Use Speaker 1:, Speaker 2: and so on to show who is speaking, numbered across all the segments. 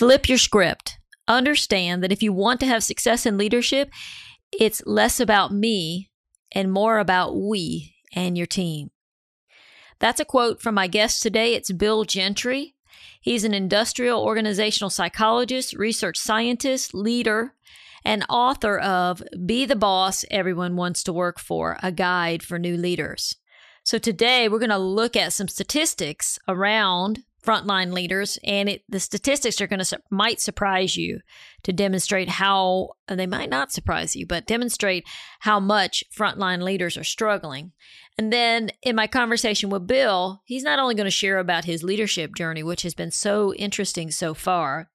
Speaker 1: Flip your script. Understand that if you want to have success in leadership, it's less about me and more about we and your team. That's a quote from my guest today. It's Bill Gentry. He's an industrial organizational psychologist, research scientist, leader, and author of Be the Boss Everyone Wants to Work For, a guide for new leaders. So today we're going to look at some statistics around frontline leaders and it, the statistics are going to might surprise you to demonstrate how uh, they might not surprise you but demonstrate how much frontline leaders are struggling. And then in my conversation with bill he's not only going to share about his leadership journey which has been so interesting so far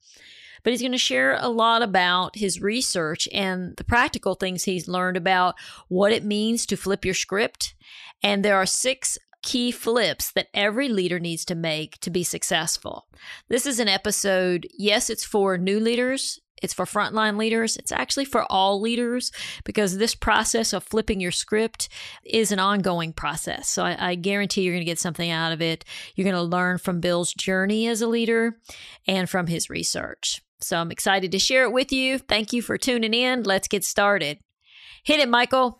Speaker 1: but he's going to share a lot about his research and the practical things he's learned about what it means to flip your script. And there are six key flips that every leader needs to make to be successful. This is an episode, yes, it's for new leaders. It's for frontline leaders. It's actually for all leaders because this process of flipping your script is an ongoing process. So I, I guarantee you're going to get something out of it. You're going to learn from Bill's journey as a leader and from his research. So I'm excited to share it with you. Thank you for tuning in. Let's get started. Hit it, Michael.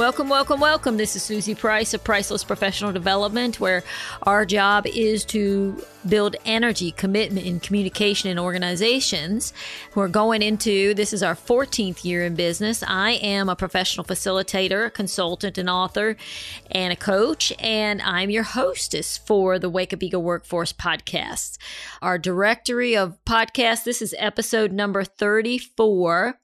Speaker 1: Welcome, welcome, welcome. This is Suzie Price of Priceless Professional Development, where our job is to build energy, commitment, and communication in organizations. We're going into this is our 14th year in business. I am a professional facilitator, a consultant, an author, and a coach, and I'm your hostess for the Wake Up Eager Workforce podcast. Our directory of podcasts, this is episode number 34.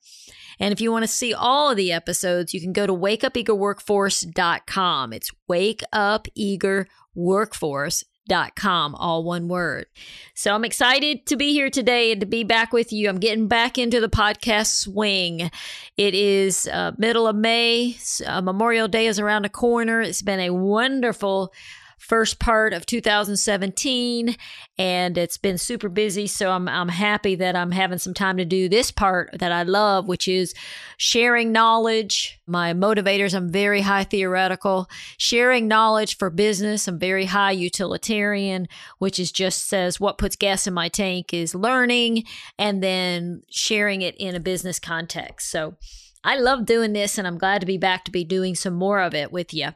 Speaker 1: And if you want to see all of the episodes, you can go to wakeupeagerworkforce.com. It's wakeupeagerworkforce.com, all one word. So I'm excited to be here today and to be back with you. I'm getting back into the podcast swing. It is uh, middle of May. Uh, Memorial Day is around the corner. It's been a wonderful first part of 2017 and it's been super busy so I'm I'm happy that I'm having some time to do this part that I love which is sharing knowledge. My motivators I'm very high theoretical. Sharing knowledge for business I'm very high utilitarian which is just says what puts gas in my tank is learning and then sharing it in a business context. So I love doing this and I'm glad to be back to be doing some more of it with you.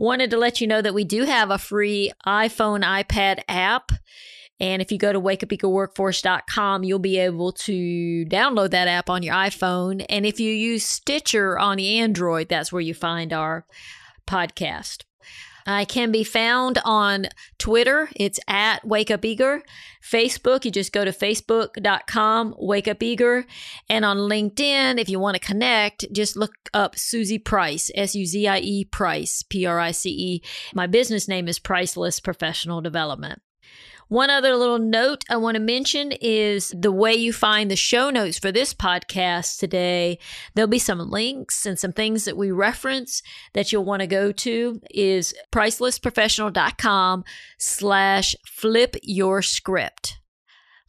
Speaker 1: Wanted to let you know that we do have a free iPhone, iPad app. And if you go to wakeupeagerworkforce.com, you'll be able to download that app on your iPhone. And if you use Stitcher on the Android, that's where you find our podcast. I can be found on Twitter. It's at Wake Up Eager. Facebook, you just go to facebook.com, Wake Up Eager. And on LinkedIn, if you want to connect, just look up Suzie Price, S U Z I E Price, P R I C E. My business name is Priceless Professional Development. One other little note I want to mention is the way you find the show notes for this podcast today. There'll be some links and some things that we reference that you'll want to go to is pricelessprofessional.com slash flip your script.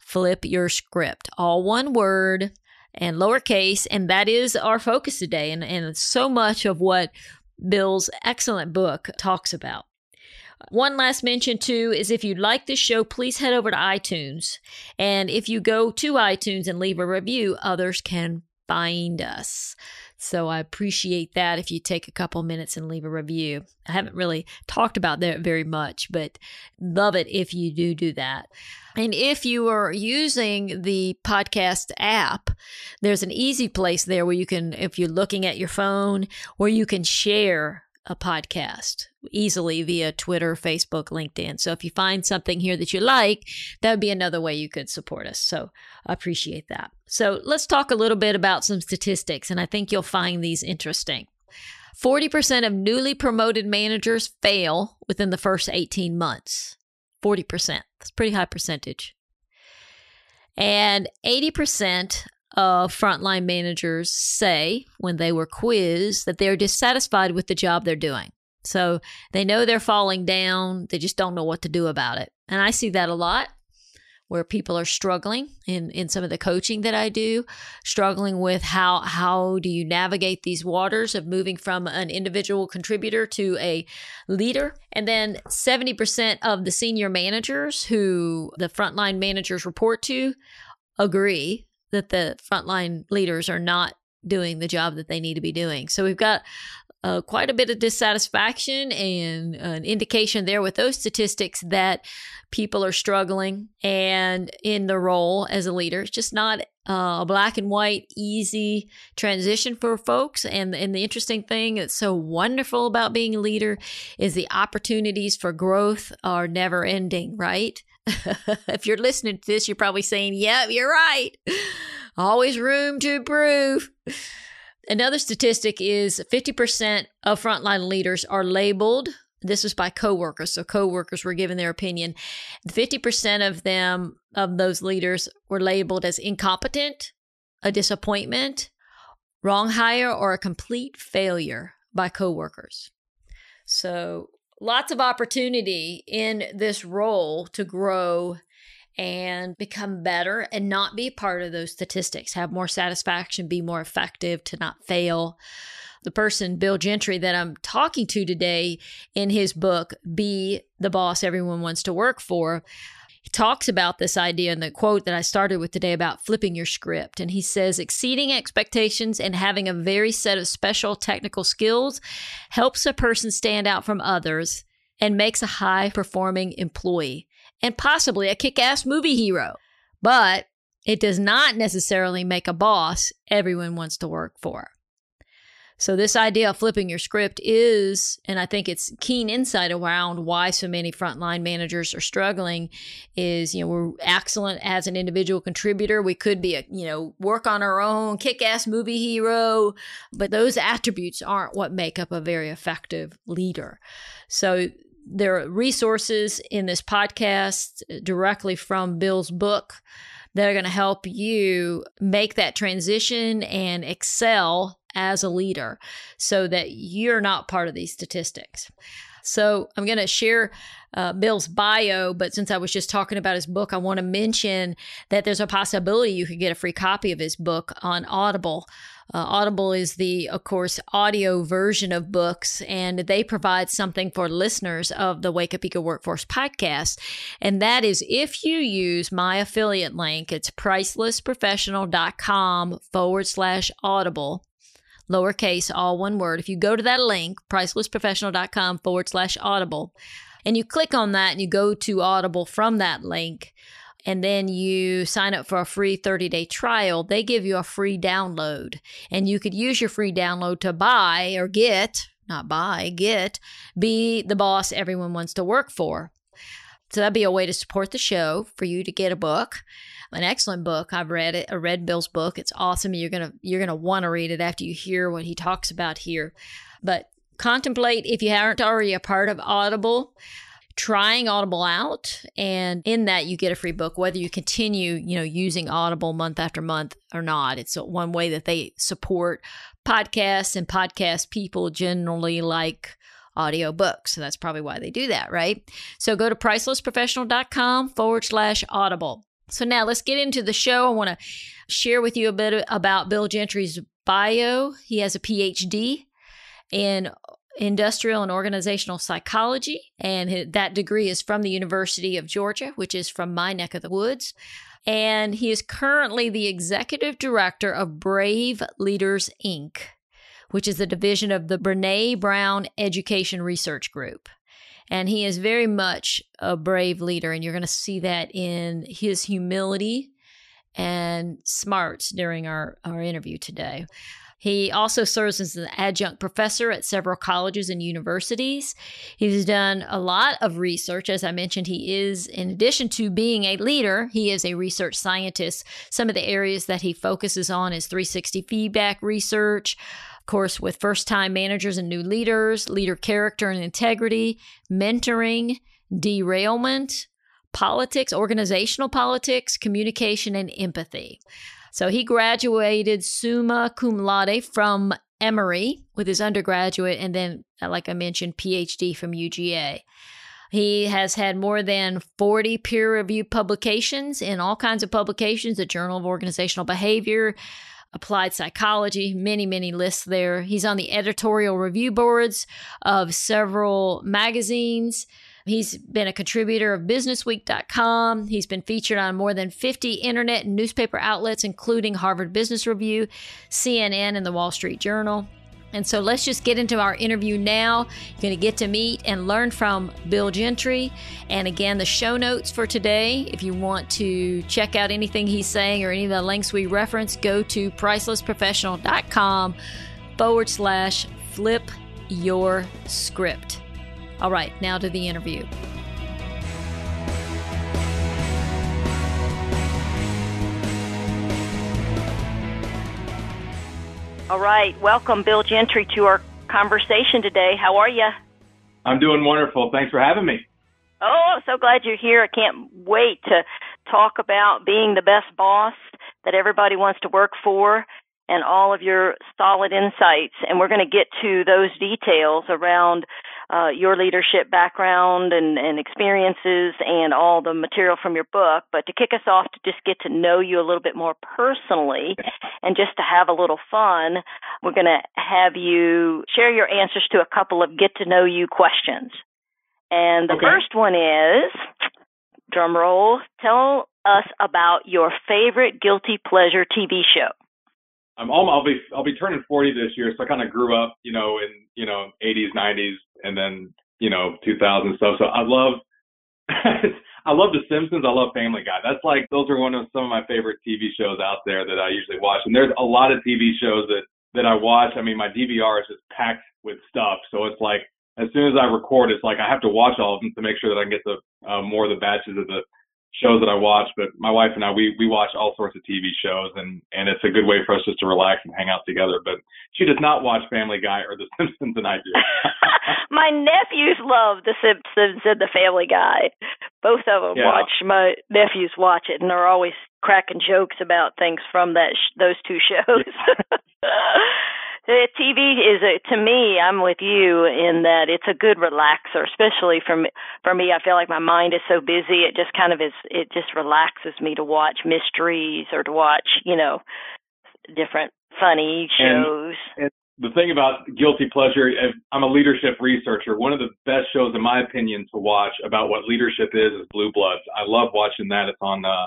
Speaker 1: Flip your script. All one word and lowercase. And that is our focus today. And, and so much of what Bill's excellent book talks about. One last mention, too, is if you like this show, please head over to iTunes. And if you go to iTunes and leave a review, others can find us. So I appreciate that if you take a couple minutes and leave a review. I haven't really talked about that very much, but love it if you do do that. And if you are using the podcast app, there's an easy place there where you can, if you're looking at your phone, where you can share a podcast easily via Twitter, Facebook, LinkedIn. So if you find something here that you like, that would be another way you could support us. So appreciate that. So let's talk a little bit about some statistics, and I think you'll find these interesting. 40% of newly promoted managers fail within the first 18 months. 40%. That's pretty high percentage. And 80% of frontline managers say when they were quizzed that they're dissatisfied with the job they're doing. So they know they're falling down, they just don't know what to do about it. And I see that a lot where people are struggling in, in some of the coaching that I do, struggling with how how do you navigate these waters of moving from an individual contributor to a leader. And then 70% of the senior managers who the frontline managers report to agree that the frontline leaders are not doing the job that they need to be doing. So we've got uh, quite a bit of dissatisfaction and an indication there with those statistics that people are struggling and in the role as a leader. It's just not uh, a black and white, easy transition for folks. And, and the interesting thing that's so wonderful about being a leader is the opportunities for growth are never ending, right? if you're listening to this, you're probably saying, Yep, you're right. Always room to improve. Another statistic is 50% of frontline leaders are labeled. This was by coworkers. So coworkers were given their opinion. 50% of them, of those leaders, were labeled as incompetent, a disappointment, wrong hire, or a complete failure by coworkers. So lots of opportunity in this role to grow and become better and not be part of those statistics, have more satisfaction, be more effective, to not fail. The person, Bill Gentry, that I'm talking to today in his book, Be the Boss Everyone Wants to Work For, he talks about this idea in the quote that I started with today about flipping your script. And he says, exceeding expectations and having a very set of special technical skills helps a person stand out from others and makes a high performing employee and possibly a kick ass movie hero. But it does not necessarily make a boss everyone wants to work for. So, this idea of flipping your script is, and I think it's keen insight around why so many frontline managers are struggling. Is, you know, we're excellent as an individual contributor. We could be a, you know, work on our own, kick ass movie hero, but those attributes aren't what make up a very effective leader. So, there are resources in this podcast directly from Bill's book that are going to help you make that transition and excel as a leader so that you're not part of these statistics. So I'm going to share uh, Bill's bio, but since I was just talking about his book, I want to mention that there's a possibility you could get a free copy of his book on Audible. Uh, Audible is the, of course, audio version of books, and they provide something for listeners of the Wake Up Eager Workforce podcast. And that is if you use my affiliate link, it's pricelessprofessional.com forward slash audible lowercase, all one word. If you go to that link, pricelessprofessional.com forward slash audible, and you click on that and you go to Audible from that link, and then you sign up for a free 30 day trial, they give you a free download. And you could use your free download to buy or get, not buy, get, be the boss everyone wants to work for. So that'd be a way to support the show for you to get a book an excellent book. I've read it. I read Bill's book. It's awesome. You're gonna you're gonna want to read it after you hear what he talks about here. But contemplate if you aren't already a part of Audible trying audible out and in that you get a free book whether you continue you know using audible month after month or not it's one way that they support podcasts and podcast people generally like audio books so that's probably why they do that right so go to pricelessprofessional.com forward slash audible so now let's get into the show. I want to share with you a bit about Bill Gentry's bio. He has a PhD in industrial and organizational psychology, and that degree is from the University of Georgia, which is from my neck of the woods. And he is currently the executive director of Brave Leaders Inc., which is a division of the Brene Brown Education Research Group. And he is very much a brave leader. And you're going to see that in his humility and smarts during our, our interview today. He also serves as an adjunct professor at several colleges and universities. He's done a lot of research. As I mentioned, he is, in addition to being a leader, he is a research scientist. Some of the areas that he focuses on is 360 feedback research, of course, with first time managers and new leaders, leader character and integrity, mentoring, derailment, politics, organizational politics, communication, and empathy. So he graduated summa cum laude from Emory with his undergraduate, and then, uh, like I mentioned, PhD from UGA. He has had more than 40 peer reviewed publications in all kinds of publications, the Journal of Organizational Behavior, Applied Psychology, many, many lists there. He's on the editorial review boards of several magazines. He's been a contributor of BusinessWeek.com. He's been featured on more than 50 internet and newspaper outlets, including Harvard Business Review, CNN, and the Wall Street Journal. And so let's just get into our interview now. You're going to get to meet and learn from Bill Gentry. And again, the show notes for today, if you want to check out anything he's saying or any of the links we reference, go to pricelessprofessional.com forward slash flip your script. All right, now to the interview.
Speaker 2: All right, welcome, Bill Gentry, to our conversation today. How are you?
Speaker 3: I'm doing wonderful. Thanks for having me.
Speaker 2: Oh, I'm so glad you're here. I can't wait to talk about being the best boss that everybody wants to work for and all of your solid insights. And we're going to get to those details around uh, your leadership background and, and experiences and all the material from your book. But to kick us off, to just get to know you a little bit more personally and just to have a little fun, we're going to have you share your answers to a couple of get to know you questions. And the
Speaker 3: Okay.
Speaker 2: first one is drum roll, tell us about your favorite guilty pleasure TV show.
Speaker 3: I'm all, I'll be I'll be turning 40 this year, so I kind of grew up, you know, in you know 80s, 90s, and then you know 2000 stuff. So I love I love The Simpsons. I love Family Guy. That's like those are one of some of my favorite TV shows out there that I usually watch. And there's a lot of TV shows that that I watch. I mean, my DVR is just packed with stuff, so it's like as soon as I record, it's like I have to watch all of them to make sure that I can get the uh, more of the batches of the shows that I watch. But my wife and I, we we watch all sorts of TV shows, and and it's a good way for us just to relax and hang out together. But she does not watch Family Guy or The Simpsons, and I do.
Speaker 2: my nephews love The Simpsons and The Family Guy. Both of them
Speaker 3: Yeah.
Speaker 2: watch. My nephews watch it, and they're always cracking jokes about things from that sh- those two shows. the TV is a, to me. I'm with you in that it's a good relaxer, especially for me. For me, I feel like my mind is so busy. It just kind of is. It just relaxes me to watch mysteries or to watch, you know, different funny shows.
Speaker 3: And the thing about guilty pleasure, I'm a leadership researcher. One of the best shows, in my opinion, to watch about what leadership is is Blue Bloods. I love watching that. It's on. Uh,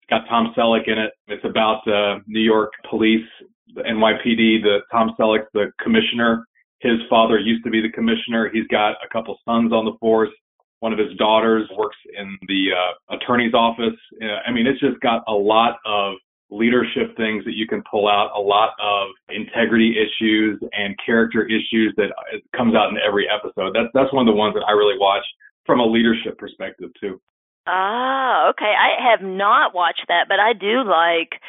Speaker 3: it's got Tom Selleck in it. It's about uh, New York police, the NYPD. The Tom Selleck, the commissioner. His father used to be the commissioner. He's got a couple sons on the force. One of his daughters works in the uh, attorney's office. I mean, it's just got a lot of leadership things that you can pull out, a lot of integrity issues and character issues that uh, comes out in every episode. That's that's one of the ones that I really watch from a leadership perspective too.
Speaker 2: Ah, okay. I have not watched that, but I do like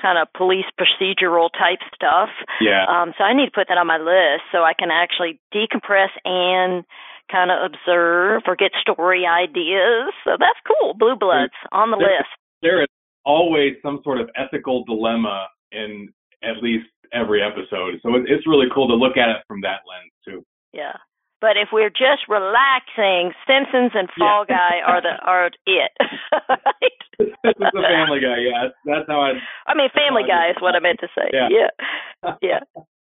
Speaker 2: kind of police procedural type stuff.
Speaker 3: Yeah.
Speaker 2: Um, so I need to put that on my list so I can actually decompress and kind of observe or get story ideas. So that's cool. Blue Bloods on the
Speaker 3: There-
Speaker 2: list.
Speaker 3: there is always some sort of ethical dilemma in at least every episode. So it, it's really cool to look at it from that lens too.
Speaker 2: Yeah. But if we're just relaxing, Simpsons and Fall
Speaker 3: Yeah.
Speaker 2: Guy are the are it. right?
Speaker 3: this is the Family Guy. Yeah, that's, how I.
Speaker 2: I mean, Family
Speaker 3: That's how I
Speaker 2: Guy is what I meant to say.
Speaker 3: Yeah.
Speaker 2: Yeah. yeah.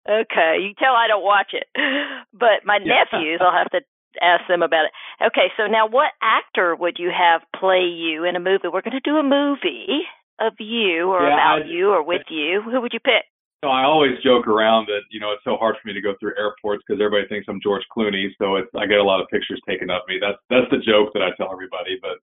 Speaker 2: Okay. You tell I don't watch it. But my
Speaker 3: Yeah.
Speaker 2: nephews, I'll have to ask them about it. Okay, so now what actor would you have play you in a movie? We're going to do a movie of you or
Speaker 3: Yeah,
Speaker 2: about
Speaker 3: I-
Speaker 2: you or with you. Who would you pick?
Speaker 3: So I always joke around that you know it's so hard for me to go through airports because everybody thinks I'm George Clooney. So it's I get a lot of pictures taken of me. That's that's the joke that I tell everybody. But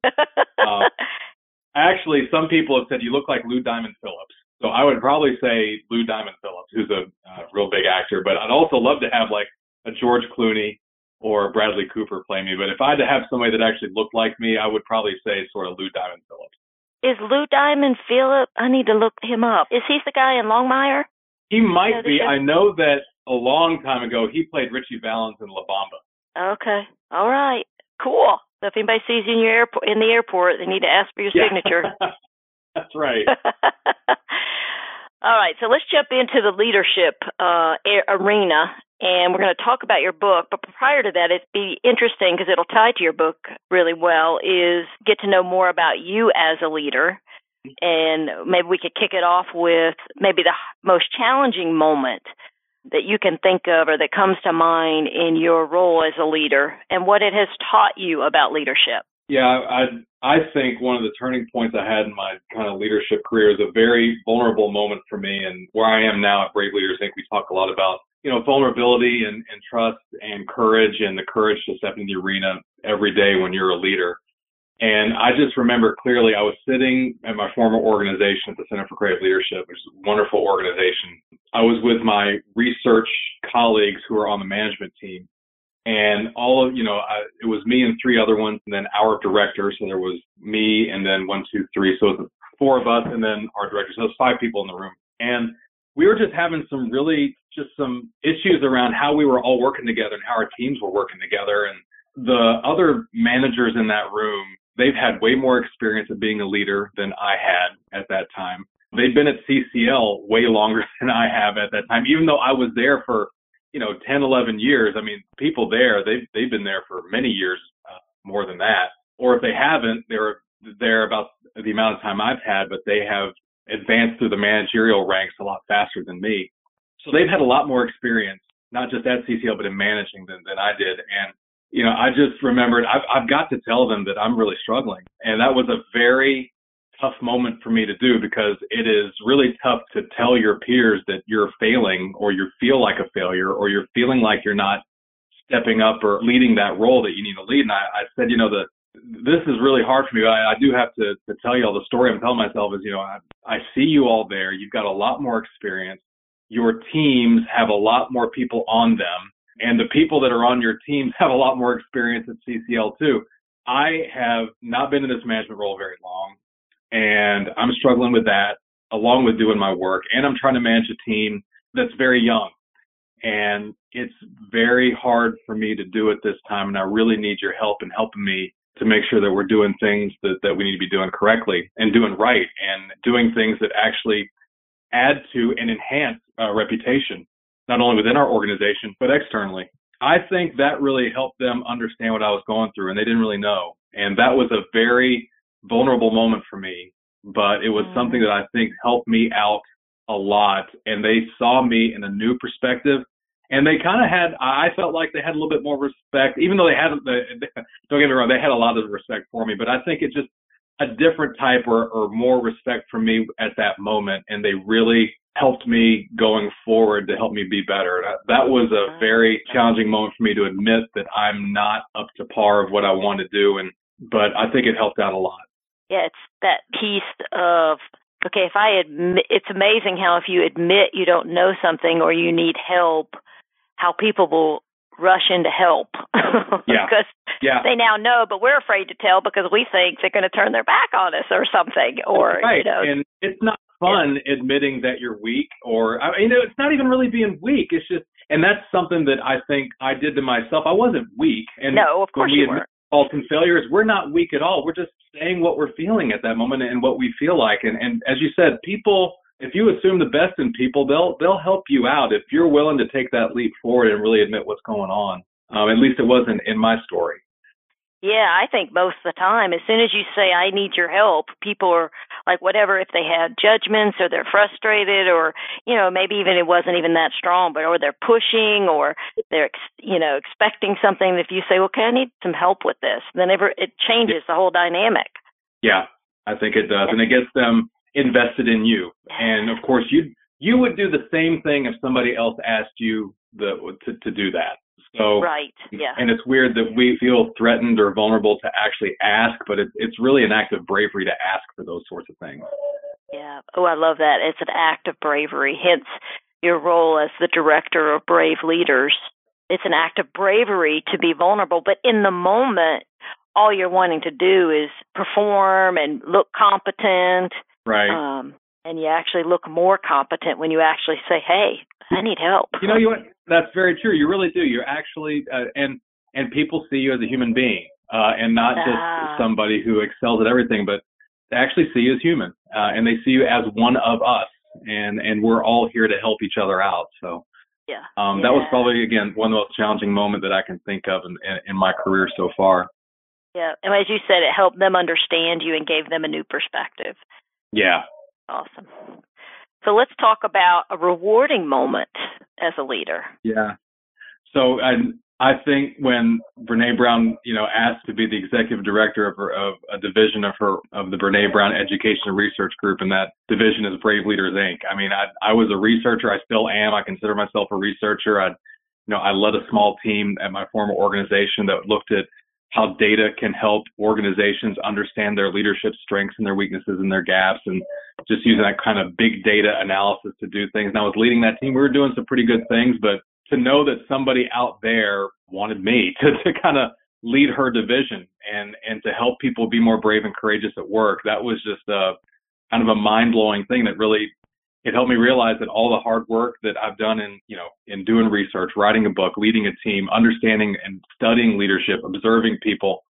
Speaker 3: Um, actually, some people have said you look like Lou Diamond Phillips. So I would probably say Lou Diamond Phillips, who's a uh, real big actor. But I'd also love to have like a George Clooney or Bradley Cooper play me. But if I had to have somebody that actually looked like me, I would probably say sort of Lou Diamond Phillips.
Speaker 2: is Lou Diamond Phillip? I need to look him up. Is he the guy in Longmire?
Speaker 3: He might
Speaker 2: Yeah,
Speaker 3: be. I know that a long time ago he played Ritchie Valens in La Bamba.
Speaker 2: Okay. All right. Cool. So if anybody sees you in your airport in the airport, they need to ask for your
Speaker 3: Yeah.
Speaker 2: signature.
Speaker 3: That's right.
Speaker 2: All right, so let's jump into the leadership uh, arena, and we're going to talk about your book. But prior to that, it'd be interesting because it'll tie to your book really well. Is get to know more about you as a leader, and maybe we could kick it off with maybe the most challenging moment that you can think of or that comes to mind in your role as a leader, and what it has taught you about leadership.
Speaker 3: Yeah, I I think one of the turning points I had in my kind of leadership career is a very vulnerable moment for me, and where I am now at Brave Leaders Inc. We talk a lot about you know vulnerability and, and trust and courage and the courage to step in the arena every day when you're a leader. And I just remember clearly I was sitting at my former organization at the Center for Creative Leadership, which is a wonderful organization. I was with my research colleagues who are on the management team. And all of you know I, it was me and three other ones and then our director. So there was me and then one two three. So it was four of us and then our director. So was five people in the room. And we were just having some really just some issues around how we were all working together and how our teams were working together. And the other managers in that room they've had way more experience of being a leader than I had at that time. They've been at CCL way longer than I have at that time. Even though I was there for you know 10 11 years i mean people there they've they've been there for many years uh, more than that. Or if they haven't they're there about the amount of time i've had but they have advanced through the managerial ranks a lot faster than me. So they've had a lot more experience not just at ccl but in managing than, than i did. And you know i just remembered I've, I've got to tell them that i'm really struggling and that was a very tough moment for me to do because it is really tough to tell your peers that you're failing or you feel like a failure or you're feeling like you're not stepping up or leading that role that you need to lead. And I, I said, you know, the this is really hard for me. I, I do have to, to tell you all the story I'm telling myself is, you know, I, I see you all there. You've got a lot more experience. Your teams have a lot more people on them. And the people that are on your teams have a lot more experience at CCL too. I have not been in this management role very long and I'm struggling with that along with doing my work. And I'm trying to manage a team that's very young. And it's very hard for me to do it this time. And I really need your help in helping me to make sure that we're doing things that, that we need to be doing correctly and doing right and doing things that actually add to and enhance uh, reputation, not only within our organization, but externally. I think that really helped them understand what I was going through and they didn't really know. And that was a very vulnerable moment for me, but it was mm. something that I think helped me out a lot. And they saw me in a new perspective. And they kind of had, I felt like they had a little bit more respect, even though they hadn't, don't get me wrong, they had a lot of respect for me, but I think it just a different type or, or more respect for me at that moment. And they really helped me going forward to help me be better. That was a very challenging moment for me to admit that I'm not up to par of what I want to do. And, but I think it helped out a lot
Speaker 2: yeah, it's that piece of okay, if I admit, it's amazing how if you admit you don't know something or you need help, how people will rush in to help
Speaker 3: yeah.
Speaker 2: because
Speaker 3: yeah.
Speaker 2: they now know, but we're afraid to tell because we think they're going to turn their back on us or something. Or
Speaker 3: right.
Speaker 2: you know,
Speaker 3: and it's not fun admitting that you're weak, or I, you know, it's not even really being weak. It's just, and that's something that I think I did to myself. I wasn't weak, and
Speaker 2: no, of course
Speaker 3: you
Speaker 2: weren't.
Speaker 3: Faults and failures, we're not weak at all. We're just saying what we're feeling at that moment and what we feel like. And, and as you said, people, if you assume the best in people, they'll they'll help you out if you're willing to take that leap forward and really admit what's going on. Um, at least it wasn't in my story.
Speaker 2: Yeah, I think most of the time, as soon as you say, I need your help, people are like, whatever, if they had judgments or they're frustrated or, you know, maybe even it wasn't even that strong, but, or they're pushing or they're, you know, expecting something. If you say, okay, I need some help with this, then ever, it changes the whole dynamic.
Speaker 3: Yeah, I think it does. And it gets them invested in you. And of course, you, you would do the same thing if somebody else asked you the, to, to do that. So
Speaker 2: right, yeah.
Speaker 3: And it's weird that we feel threatened or vulnerable to actually ask, but it's it's really an act of bravery to ask for those sorts of things.
Speaker 2: Yeah. Oh, I love that. It's an act of bravery. Hence your role as the director of Brave Leaders. It's an act of bravery to be vulnerable, but in the moment, all you're wanting to do is perform and look competent.
Speaker 3: Right.
Speaker 2: Um, and you actually look more competent when you actually say, "Hey, I need help."
Speaker 3: You know, you that's very true. You really do. You're actually uh, and and people see you as a human being, uh, and not just ah. somebody who excels at everything, but they actually see you as human, uh, and they see you as one of us. and and we're all here to help each other out. So
Speaker 2: yeah,
Speaker 3: um,
Speaker 2: yeah.
Speaker 3: that was probably again one of the most challenging moments that I can think of in, in, in my career so far.
Speaker 2: Yeah, and as you said, it helped them understand you and gave them a new perspective.
Speaker 3: Yeah.
Speaker 2: Awesome. So let's talk about a rewarding moment as a leader.
Speaker 3: Yeah. So I I think when Brene Brown, you know, asked to be the executive director of, her, of a division of her of the Brene Brown Education and Research Group, and that division is Brave Leaders Inc. I mean, I I was a researcher. I still am. I consider myself a researcher. I, you know, I led a small team at my former organization that looked at how data can help organizations understand their leadership strengths and their weaknesses and their gaps and just using that kind of big data analysis to do things. And I was leading that team. We were doing some pretty good things, but to know that somebody out there wanted me to, to kind of lead her division and, and to help people be more brave and courageous at work, that was just a kind of a mind blowing thing that really it helped me realize that all the hard work that I've done in, you know, in doing research, writing a book, leading a team, understanding and studying leadership, observing people,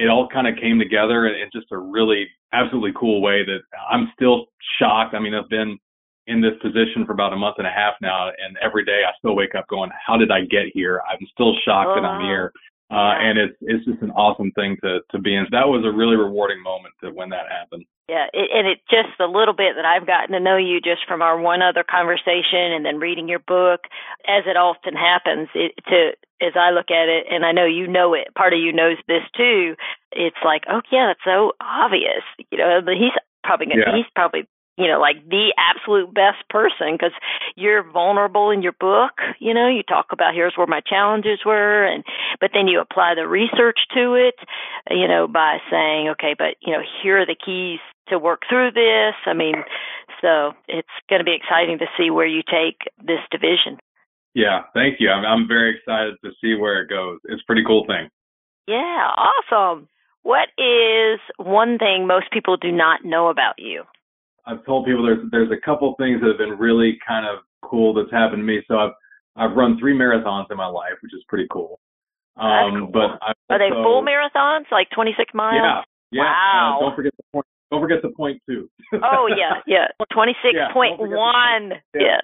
Speaker 3: it all kind of came together in just a really absolutely cool way that I'm still shocked. I mean, I've been in this position for about a month and a half now, and every day I still wake up going, "How did I get here?" I'm still shocked that I'm here, uh, and it's it's just an awesome thing to to be in. That was a really rewarding moment to when that happened.
Speaker 2: Yeah, it, and it just the little bit that I've gotten to know you just from our one other conversation and then reading your book, as it often happens. It, to as I look at it, and I know you know it. Part of you knows this too. It's like, oh yeah, that's so obvious. You know, But he's probably gonna,
Speaker 3: Yeah.
Speaker 2: he's probably you know like the absolute best person because you're vulnerable in your book. You know, you talk about here's where my challenges were, and but then you apply the research to it. You know, by saying, okay, but you know, here are the keys to work through this. I mean, so it's going to be exciting to see where you take this division.
Speaker 3: Yeah, thank you. I'm I'm very excited to see where it goes. It's a pretty cool thing.
Speaker 2: Yeah, awesome. What is one thing most people do not know about you?
Speaker 3: I've told people there's there's a couple things that have been really kind of cool that's happened to me. So I've I've run three marathons in my life, which is pretty cool.
Speaker 2: That's
Speaker 3: Um,
Speaker 2: cool.
Speaker 3: but I
Speaker 2: Are they full marathons, like 26 miles?
Speaker 3: Yeah, yeah.
Speaker 2: Wow.
Speaker 3: Uh, don't forget the point. Don't forget the point two.
Speaker 2: Oh yeah, yeah. 26.1.
Speaker 3: Yeah.
Speaker 2: Yes.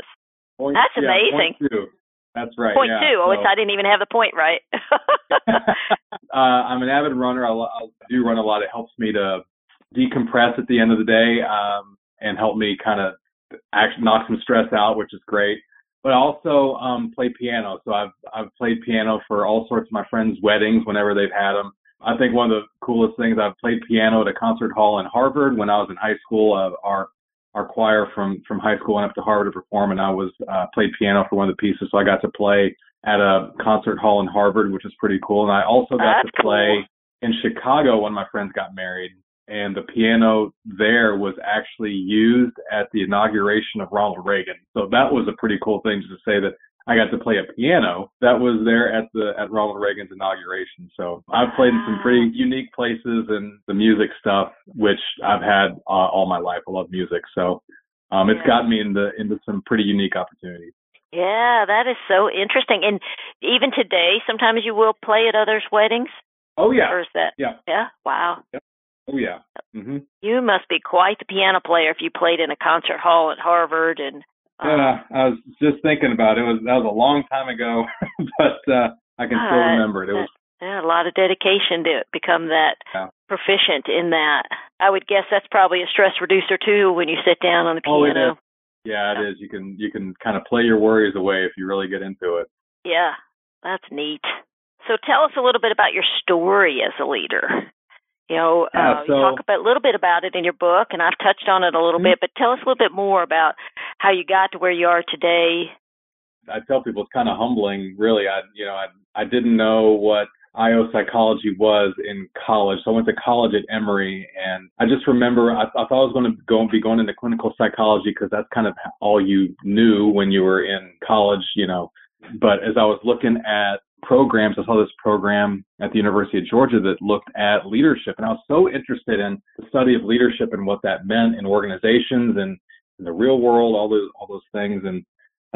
Speaker 3: Point-
Speaker 2: That's
Speaker 3: yeah,
Speaker 2: amazing.
Speaker 3: Point two. That's right.
Speaker 2: Point
Speaker 3: yeah.
Speaker 2: two. Oh, it's,
Speaker 3: So-
Speaker 2: I didn't even have the point right.
Speaker 3: uh, I'm an avid runner. I, I do run a lot. It helps me to decompress at the end of the day um, and help me kind of actually knock some stress out, which is great. But I also um, play piano. So I've I've played piano for all sorts of my friends' weddings whenever they've had them. I think one of the coolest things I've played piano at a concert hall in Harvard when I was in high school. Uh, our our choir from from high school went up to Harvard to perform, and I was uh, played piano for one of the pieces. So I got to play at a concert hall in Harvard, which is pretty cool. And I also got
Speaker 2: That's
Speaker 3: to play
Speaker 2: cool.
Speaker 3: in Chicago when my friends got married, and the piano there was actually used at the inauguration of Ronald Reagan. So that was a pretty cool thing to say that I got to play a piano that was there at the at Ronald Reagan's inauguration. So I've played in some pretty unique places and the music stuff, which I've had uh, all my life. I love music, so um, it's
Speaker 2: Yeah.
Speaker 3: gotten me into into some pretty unique opportunities.
Speaker 2: yeah, that is so interesting. And even today, sometimes you will play at others' weddings.
Speaker 3: Oh yeah,
Speaker 2: Or is that?
Speaker 3: yeah,
Speaker 2: Yeah. Wow.
Speaker 3: Oh yeah. hmm
Speaker 2: You must be quite the piano player if you played in a concert hall at Harvard and. uh,
Speaker 3: Yeah, I was just thinking about it. it was that was a long time ago, but uh, I can still
Speaker 2: Uh,
Speaker 3: remember it. It was
Speaker 2: Yeah, a lot of dedication to become that
Speaker 3: Yeah.
Speaker 2: proficient in that. I would guess that's probably a stress reducer too when you sit down on the
Speaker 3: Oh, it
Speaker 2: piano.
Speaker 3: is. yeah, it is. You can you can kind of play your worries away if you really get into it.
Speaker 2: Yeah, that's neat. So tell us a little bit about your story as a leader. You know,
Speaker 3: Yeah,
Speaker 2: uh, you talk about a little bit about it in your book, and I've touched on it a little
Speaker 3: Mhm.
Speaker 2: bit. But tell us a little bit more about how you got to where you are today.
Speaker 3: I tell people it's kind of humbling, really. I you know I I didn't know what IO psychology was in college, so I went to college at Emory, and I just remember I, I thought I was going to go and be going into clinical psychology because that's kind of all you knew when you were in college, you know. But as I was looking at programs, I saw this program at the University of Georgia that looked at leadership, and I was so interested in the study of leadership and what that meant in organizations and in the real world, all those all those things, and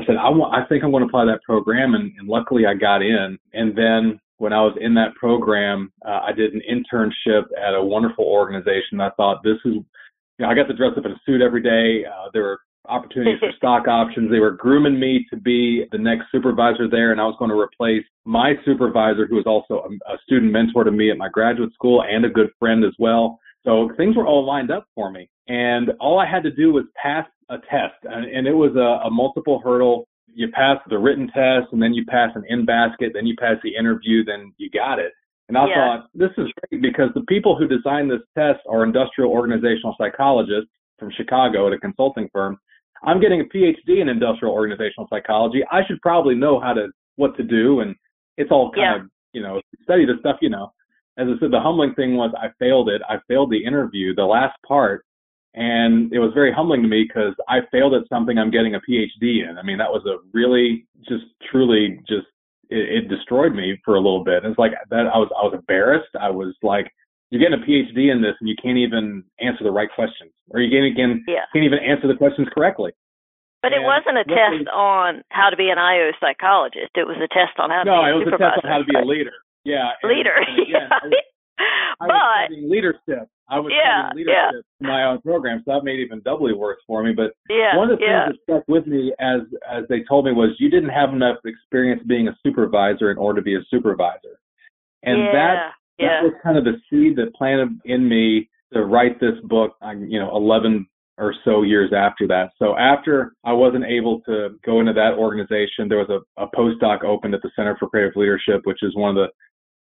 Speaker 3: I said, I want, I think I'm going to apply that program. And, and luckily I got in. And then when I was in that program, uh, I did an internship at a wonderful organization. I thought this is, you know, I got to dress up in a suit every day. Uh, there were opportunities for stock options. They were grooming me to be the next supervisor there, and I was going to replace my supervisor, who was also a, a student mentor to me at my graduate school and a good friend as well. So things were all lined up for me. And all I had to do was pass a test. And, and it was a, a multiple hurdle. You pass the written test, and then you pass an in basket, then you pass the interview, then you got it. And I
Speaker 2: Yeah.
Speaker 3: thought, this is great because the people who designed this test are industrial organizational psychologists from Chicago at a consulting firm. I'm getting a PhD in industrial organizational psychology. I should probably know how to what to do, and it's all kind
Speaker 2: Yeah.
Speaker 3: of you know study the stuff. You know, as I said, the humbling thing was I failed it. I failed the interview, the last part, and it was very humbling to me because I failed at something I'm getting a PhD in. I mean, that was a really just truly just it, it destroyed me for a little bit. It's like that I was I was embarrassed. I was like, you're getting a PhD in this and you can't even answer the right questions, or you can't even
Speaker 2: Yeah.
Speaker 3: can't even answer the questions correctly.
Speaker 2: But it wasn't a test on how to be an IO psychologist. It was a test on how to
Speaker 3: No,
Speaker 2: be a
Speaker 3: it was a test on how to be a leader. Yeah, and-
Speaker 2: leader.
Speaker 3: and again, I was, I was
Speaker 2: but
Speaker 3: leadership. I was
Speaker 2: Yeah,
Speaker 3: leadership in my own program, so that made it even doubly worse for me. But
Speaker 2: yeah,
Speaker 3: one of the
Speaker 2: yeah,
Speaker 3: things that stuck with me as as they told me was you didn't have enough experience being a supervisor in order to be a supervisor, and
Speaker 2: yeah,
Speaker 3: that
Speaker 2: yeah.
Speaker 3: that was kind of the seed that planted in me to write this book. You know, 11 or so years after that. So after I wasn't able to go into that organization, there was a, a postdoc opened at the Center for Creative Leadership, which is one of the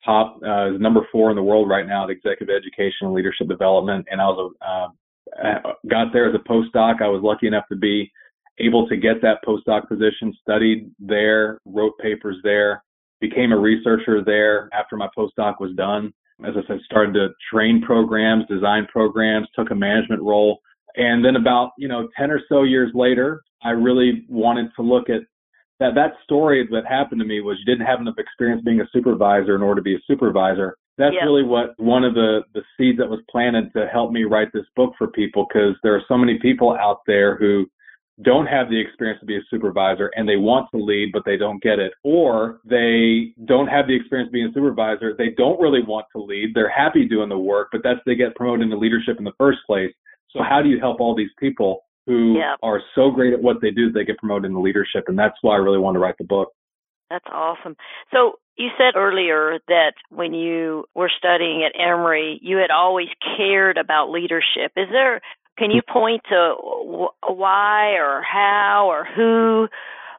Speaker 3: top, uh, is number four in the world right now at executive education and leadership development. And I was a, uh, got there as a postdoc. I was lucky enough to be able to get that postdoc position, studied there, wrote papers there, became a researcher there after my postdoc was done. As I said, started to train programs, design programs, took a management role. And then about, you know, 10 or so years later, I really wanted to look at that, that story that happened to me was you didn't have enough experience being a supervisor in order to be a supervisor. That's
Speaker 2: Yeah.
Speaker 3: really what one of the, the seeds that was planted to help me write this book for people because there are so many people out there who don't have the experience to be a supervisor and they want to lead, but they don't get it. Or they don't have the experience being a supervisor. They don't really want to lead. They're happy doing the work, but that's they get promoted into leadership in the first place. So how do you help all these people who
Speaker 2: Yeah.
Speaker 3: are so great at what they do that they get promoted into leadership? And that's why I really wanted to write the book.
Speaker 2: That's awesome. So you said earlier that when you were studying at Emory, you had always cared about leadership. Is there? Can you point to wh- why or how or who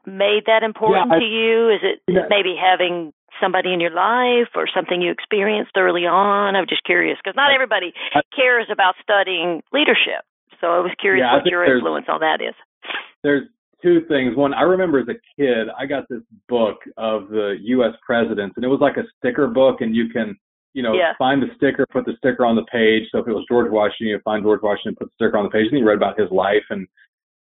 Speaker 2: made that important
Speaker 3: Yeah, I-
Speaker 2: to you? Is it
Speaker 3: Yeah.
Speaker 2: maybe having somebody in your life or something you experienced early on? I'm just curious because not everybody
Speaker 3: I-
Speaker 2: cares about studying leadership. So I was curious
Speaker 3: Yeah,
Speaker 2: what your influence on that is.
Speaker 3: there's two things. One, I remember as a kid, I got this book of the U.S. presidents, and it was like a sticker book, and you can, you know,
Speaker 2: Yeah.
Speaker 3: find the sticker, put the sticker on the page. So if it was George Washington, you find George Washington, put the sticker on the page, and you read about his life and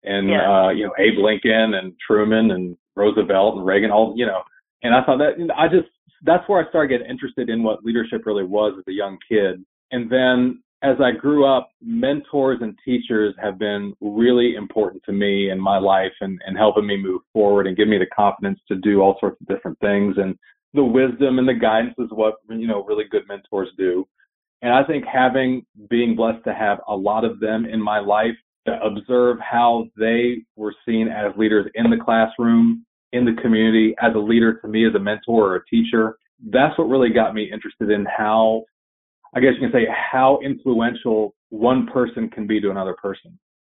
Speaker 3: and
Speaker 2: Yeah.
Speaker 3: uh, you know Abe Lincoln and Truman and Roosevelt and Reagan, all you know. And I thought that I just that's where I started getting interested in what leadership really was as a young kid. And then as I grew up, mentors and teachers have been really important to me in my life and, and helping me move forward and give me the confidence to do all sorts of different things. And the wisdom and the guidance is what, you know, really good mentors do. And I think having, being blessed to have a lot of them in my life to observe how they were seen as leaders in the classroom, in the community, as a leader to me, as a mentor or a teacher. That's what really got me interested in how I guess you can say how influential one person can be to another person.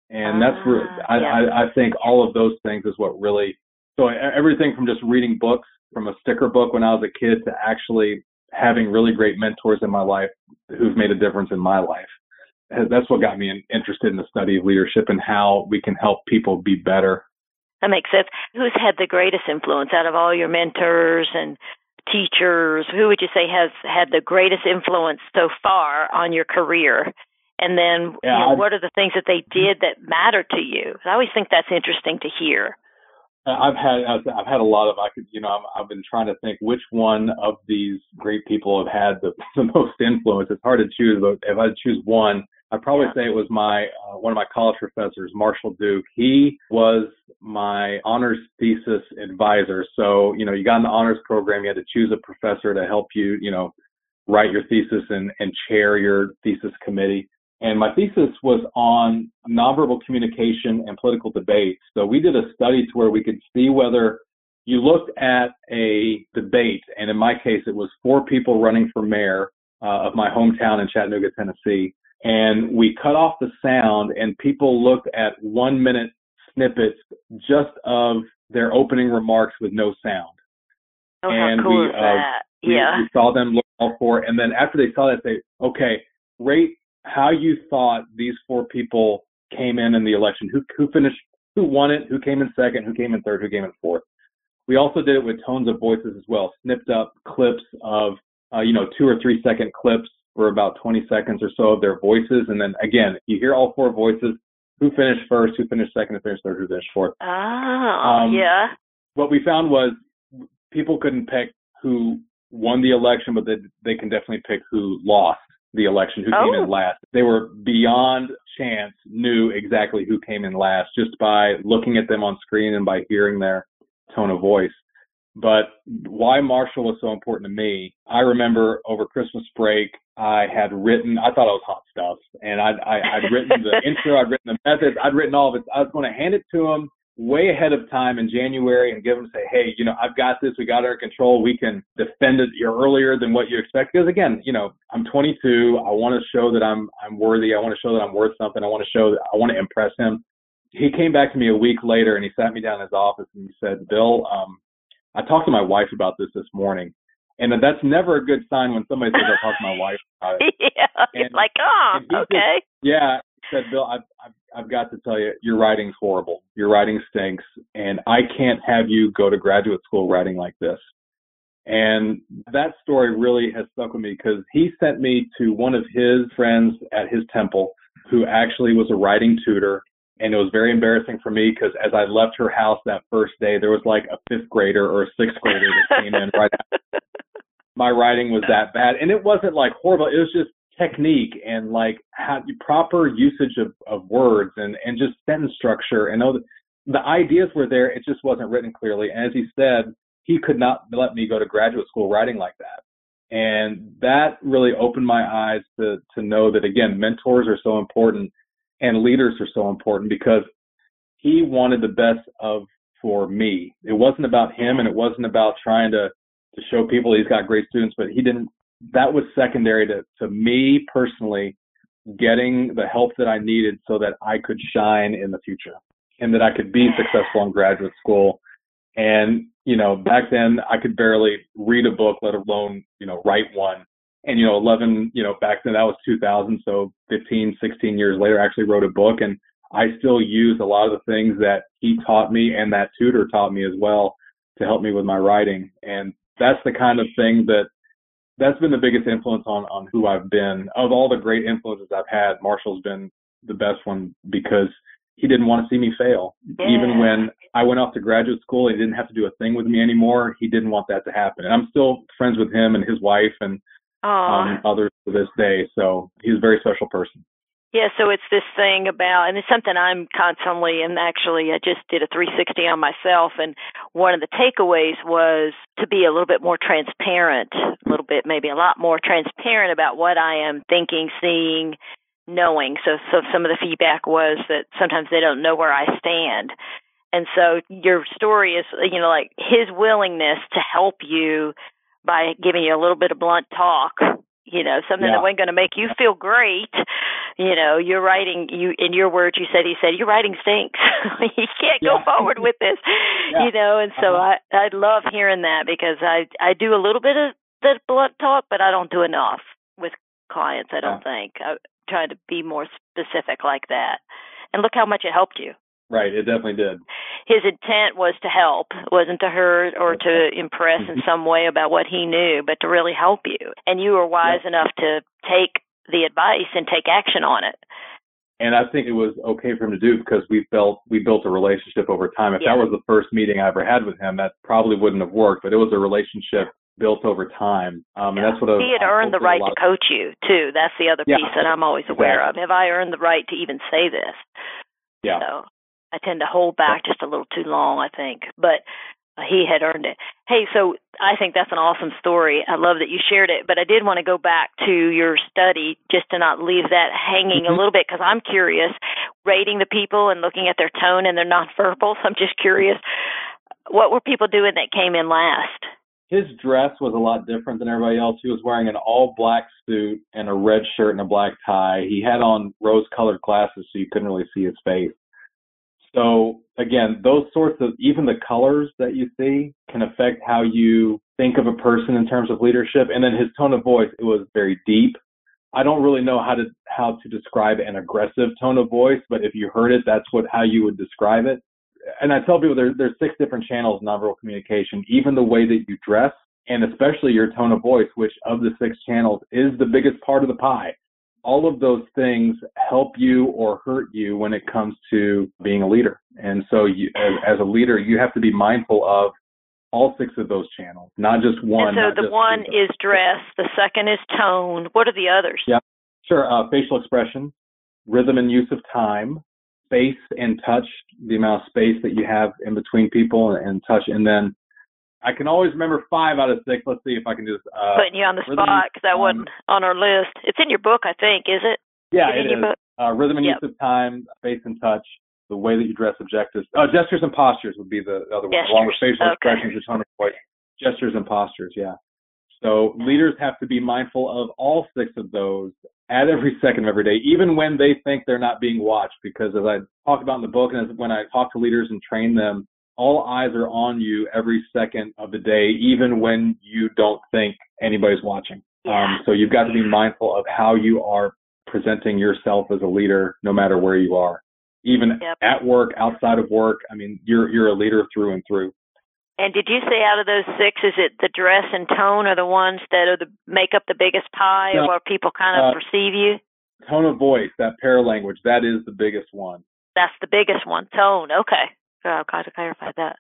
Speaker 3: And that's where
Speaker 2: Ah,
Speaker 3: I,
Speaker 2: yeah.
Speaker 3: I, I think all of those things is what really, so everything from just reading books from a sticker book when I was a kid to actually having really great mentors in my life who've made a difference in my life. Uh, that's what got me in, interested in the study of leadership and how we can help people be better.
Speaker 2: That makes sense. Who's had the greatest influence out of all your mentors and teachers? Who would you say has had the greatest influence so far on your career? And then, you know, what are the things that they did that matter to you? I always think that's interesting to hear.
Speaker 3: I've had I've had a lot of I could you know I'm, I've been trying to think which one of these great people have had the, the most influence. It's hard to choose, but if I choose one, I'd probably
Speaker 2: Yeah.
Speaker 3: say it was my uh, one of my college professors, Marshall Duke. He was my honors thesis advisor. So you know you got in the honors program, you had to choose a professor to help you you know write your thesis and and chair your thesis committee. And my thesis was on nonverbal communication and political debate. So we did a study to where we could see whether you looked at a debate, and in my case, it was four people running for mayor uh, of my hometown in Chattanooga, Tennessee. And we cut off the sound, and people looked at one minute snippets just of their opening remarks with no sound.
Speaker 2: Oh,
Speaker 3: and
Speaker 2: cool
Speaker 3: we, uh, we,
Speaker 2: yeah.
Speaker 3: we saw them look all four, and then after they saw that, they okay, rate how you thought these four people came in in the election. Who who finished? Who won it? Who came in second? Who came in third? Who came in fourth? We also did it with tones of voices as well. Snipped up clips of uh, you know two or three second clips for about 20 seconds or so of their voices, and then again, you hear all four voices. Who finished first? Who finished second? Who finished third? Who finished fourth?
Speaker 2: Oh,
Speaker 3: Um,
Speaker 2: yeah.
Speaker 3: what we found was people couldn't pick who won the election, but they, they can definitely pick who lost the election, who came
Speaker 2: Oh.
Speaker 3: in last. They were beyond chance knew exactly who came in last just by looking at them on screen and by hearing their tone of voice. But why Marshall was so important to me, I remember over Christmas break, I had written, I thought it was hot stuff, and I'd, I, I'd written the intro, I'd written the methods, I'd written all of it. I was going to hand it to him way ahead of time in January and give them say, hey, you know, I've got this, we got it under control, we can defend it earlier than what you expect. Because again, you know, I'm 22, I want to show that I'm I'm worthy, I want to show that I'm worth something, I want to show that I want to impress him. He came back to me a week later and he sat me down in his office and he said, Bill, um, I talked to my wife about this this morning. And that's never a good sign when somebody says I talked to my wife about it.
Speaker 2: yeah.
Speaker 3: And-
Speaker 2: like, oh,
Speaker 3: and he just-
Speaker 2: okay.
Speaker 3: Yeah, he said Bill, I've, I've I've got to tell you, your writing's horrible. Your writing stinks, and I can't have you go to graduate school writing like this. And that story really has stuck with me because he sent me to one of his friends at his temple who actually was a writing tutor. And it was very embarrassing for me because as I left her house that first day, there was like a fifth grader or a sixth grader that came in right after my writing was that bad. And it wasn't like horrible. It was just technique and like how proper usage of, of words and, and just sentence structure and all the, the ideas were there. It just wasn't written clearly. And as he said, he could not let me go to graduate school writing like that. And that really opened my eyes to, to know that again, mentors are so important and leaders are so important because he wanted the best of for me. It wasn't about him and it wasn't about trying to, to show people he's got great students, but he didn't that was secondary to, to me personally getting the help that I needed so that I could shine in the future and that I could be successful in graduate school. And, you know, back then I could barely read a book, let alone, you know, write one. And, you know, 11, you know, back then that was 2000. So 15, 16 years later, I actually wrote a book and I still use a lot of the things that he taught me and that tutor taught me as well to help me with my writing. And that's the kind of thing that that's been the biggest influence on on who I've been. Of all the great influences I've had, Marshall's been the best one because he didn't want to see me fail.
Speaker 2: Yeah.
Speaker 3: Even when I went off to graduate school, he didn't have to do a thing with me anymore. He didn't want that to happen. And I'm still friends with him and his wife and um, others to this day. So he's a very special person.
Speaker 2: Yeah, so it's this thing about, and it's something I'm constantly, and actually I just did a 360 on myself, and one of the takeaways was to be a little bit more transparent, a little bit, maybe a lot more transparent about what I am thinking, seeing, knowing. So, so some of the feedback was that sometimes they don't know where I stand. And so your story is, you know, like his willingness to help you by giving you a little bit of blunt talk, you know, something
Speaker 3: Yeah.
Speaker 2: that wasn't going to make you feel great. You know, you're writing, you, in your words, you said, he said, your writing stinks. you can't go
Speaker 3: Yeah.
Speaker 2: forward with this,
Speaker 3: Yeah.
Speaker 2: you know, and so
Speaker 3: Uh-huh.
Speaker 2: I, I love hearing that because I, I do a little bit of the blunt talk, but I don't do enough with clients, I don't think. I try to be more specific like that. And look how much it helped you
Speaker 3: Right. It definitely did.
Speaker 2: his intent was to help, it wasn't to hurt or to impress in some way about what he knew, but to really help you. And you were wise enough to take the advice and take action on it.
Speaker 3: And I think it was okay for him to do because we felt we built a relationship over time. If
Speaker 2: Yeah.
Speaker 3: that was the first meeting I ever had with him, that probably wouldn't have worked. But it was a relationship built over time, um, and that's what
Speaker 2: he had earned the right to coach you too. That's the other
Speaker 3: Yeah.
Speaker 2: piece that I'm always aware of. Have I earned the right to even say this?
Speaker 3: Yeah.
Speaker 2: So I tend to hold back just a little too long, I think. But he had earned it. Hey, so I think that's an awesome story. I love that you shared it, but I did want to go back to your study just to not leave that hanging mm-hmm. a little bit because I'm curious, rating the people and looking at their tone and their nonverbals. I'm just curious, what were people doing that came in last?
Speaker 3: His dress was a lot different than everybody else. He was wearing an all black suit and a red shirt and a black tie. He had on rose colored glasses so you couldn't really see his face. So again, those sorts of even the colors that you see can affect how you think of a person in terms of leadership. And then his tone of voice, it was very deep. I don't really know how to how to describe an aggressive tone of voice, but if you heard it, that's what how you would describe it. And I tell people there, there's six different channels nonverbal communication. Even the way that you dress, and especially your tone of voice, which of the six channels is the biggest part of the pie all of those things help you or hurt you when it comes to being a leader. And so you, as, as a leader, you have to be mindful of all six of those channels, not just one.
Speaker 2: And so the one is dress, the second is tone. What are the others?
Speaker 3: Yeah, sure. Uh, facial expression, rhythm and use of time, space and touch, the amount of space that you have in between people and touch, and then I can always remember five out of six. Let's see if I can do this. Uh,
Speaker 2: Putting you on the spot because that wasn't on our list. It's in your book, I think. Is it?
Speaker 3: Yeah, is it, it is. Uh, rhythm and yep. use of time, face and touch, the way that you dress objectives. Uh, gestures and postures would be the other
Speaker 2: gestures.
Speaker 3: one, along with facial
Speaker 2: okay.
Speaker 3: expressions, your tone of voice, gestures and postures. Yeah. So leaders have to be mindful of all six of those at every second of every day, even when they think they're not being watched. Because as I talk about in the book, and as when I talk to leaders and train them, all eyes are on you every second of the day, even when you don't think anybody's watching. Um, so you've got to be mindful of how you are presenting yourself as a leader, no matter where you are, even yep. at work, outside of work. I mean, you're you're a leader through and through.
Speaker 2: And did you say out of those six, is it the dress and tone are the ones that are the make up the biggest pie, no, where people kind of uh, perceive you?
Speaker 3: Tone of voice, that paralanguage, that is the biggest one.
Speaker 2: That's the biggest one. Tone, okay. So I've got to clarify that.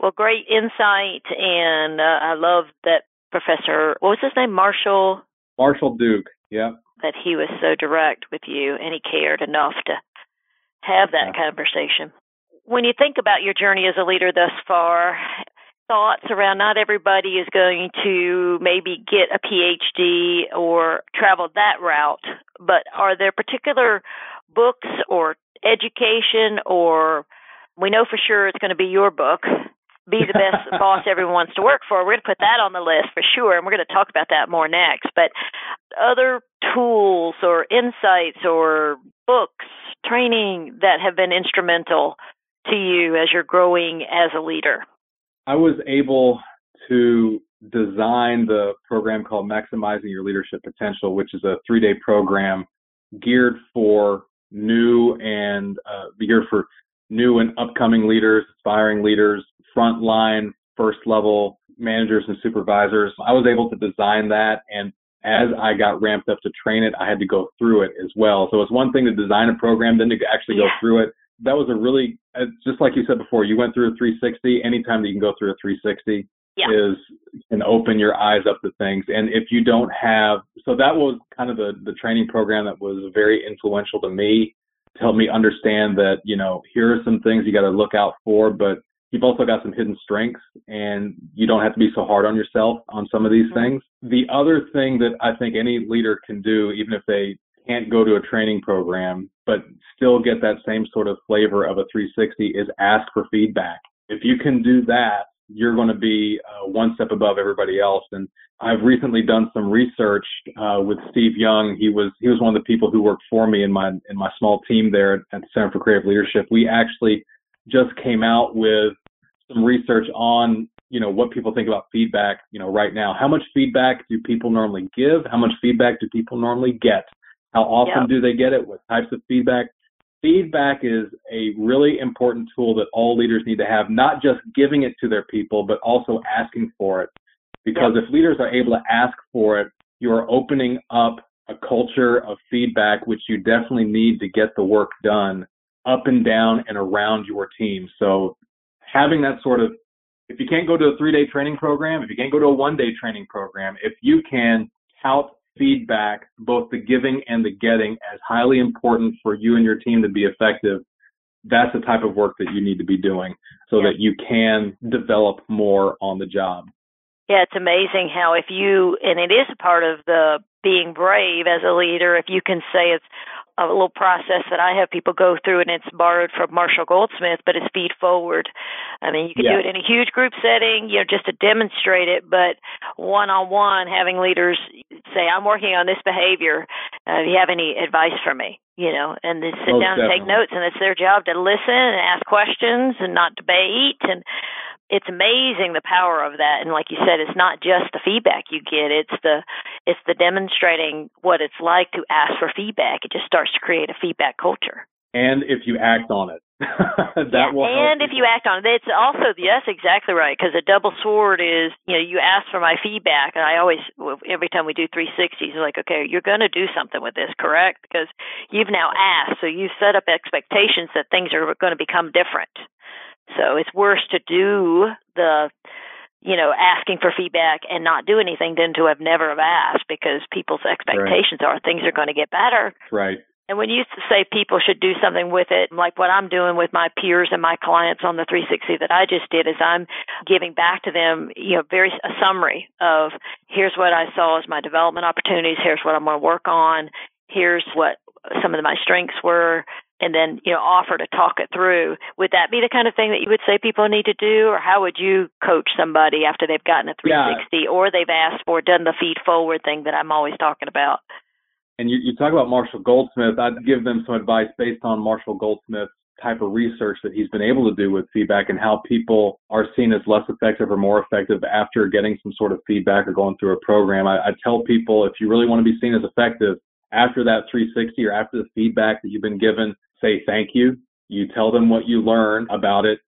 Speaker 2: Well, great insight, and uh, I love that Professor. What was his name? Marshall.
Speaker 3: Marshall Duke. Yeah.
Speaker 2: That he was so direct with you, and he cared enough to have that yeah. conversation. When you think about your journey as a leader thus far, thoughts around not everybody is going to maybe get a PhD or travel that route, but are there particular books or education or we know for sure it's going to be your book. Be the best boss everyone wants to work for. We're going to put that on the list for sure, and we're going to talk about that more next. But other tools or insights or books, training that have been instrumental to you as you're growing as a leader?
Speaker 3: I was able to design the program called Maximizing Your Leadership Potential, which is a three day program geared for new and uh, geared for new and upcoming leaders, aspiring leaders, frontline, first level managers and supervisors. I was able to design that and as I got ramped up to train it, I had to go through it as well. So it's one thing to design a program, then to actually go through it. That was a really, uh, just like you said before, you went through a 360. Anytime that you can go through a 360
Speaker 2: yeah.
Speaker 3: is can open your eyes up to things. And if you don't have, so that was kind of the the training program that was very influential to me help me understand that, you know, here are some things you got to look out for, but you've also got some hidden strengths and you don't have to be so hard on yourself on some of these mm-hmm. things. The other thing that I think any leader can do, even if they can't go to a training program, but still get that same sort of flavor of a 360 is ask for feedback. If you can do that, you're going to be uh, one step above everybody else. And I've recently done some research uh, with Steve Young. He was he was one of the people who worked for me in my in my small team there at the Center for Creative Leadership. We actually just came out with some research on you know what people think about feedback. You know, right now, how much feedback do people normally give? How much feedback do people normally get? How often yep. do they get it? What types of feedback? Feedback is a really important tool that all leaders need to have, not just giving it to their people, but also asking for it. Because if leaders are able to ask for it, you are opening up a culture of feedback, which you definitely need to get the work done up and down and around your team. So having that sort of, if you can't go to a three day training program, if you can't go to a one day training program, if you can tout feedback, both the giving and the getting, as highly important for you and your team to be effective. that's the type of work that you need to be doing so
Speaker 2: Yeah.
Speaker 3: that you can develop more on the job.
Speaker 2: Yeah, it's amazing how if you and it is a part of the being brave as a leader, if you can say it's a little process that I have people go through and it's borrowed from Marshall Goldsmith, but it's feed forward. I mean, you can
Speaker 3: Yeah.
Speaker 2: do it in a huge group setting, you know, just to demonstrate it, but one on one, having leaders say, I'm working on this behavior. Uh, do you have any advice for me? You know, and they sit
Speaker 3: Most
Speaker 2: down and take notes, and it's their job to listen and ask questions and not debate. And it's amazing the power of that. And like you said, it's not just the feedback you get; it's the it's the demonstrating what it's like to ask for feedback. It just starts to create a feedback culture.
Speaker 3: And if you act on it, that will
Speaker 2: and if you act on it, it's also yes, exactly right. Because a double sword is, you know, you ask for my feedback, and I always, every time we do 360s, like, okay, you're going to do something with this, correct? Because you've now asked, so you've set up expectations that things are going to become different. So it's worse to do the, you know, asking for feedback and not do anything than to have never have asked, because people's expectations are things are going to get better.
Speaker 3: right.
Speaker 2: And when you say people should do something with it, like what I'm doing with my peers and my clients on the 360 that I just did, is I'm giving back to them, you know, very a summary of here's what I saw as my development opportunities, here's what I'm going to work on, here's what some of my strengths were, and then you know offer to talk it through. Would that be the kind of thing that you would say people need to do, or how would you coach somebody after they've gotten a 360 or they've asked for done the feed forward thing that I'm always talking about?
Speaker 3: And you, you talk about Marshall Goldsmith. I'd give them some advice based on Marshall Goldsmith's type of research that he's been able to do with feedback and how people are seen as less effective or more effective after getting some sort of feedback or going through a program. I, I tell people if you really want to be seen as effective after that 360 or after the feedback that you've been given, say thank you. You tell them what you learn about it.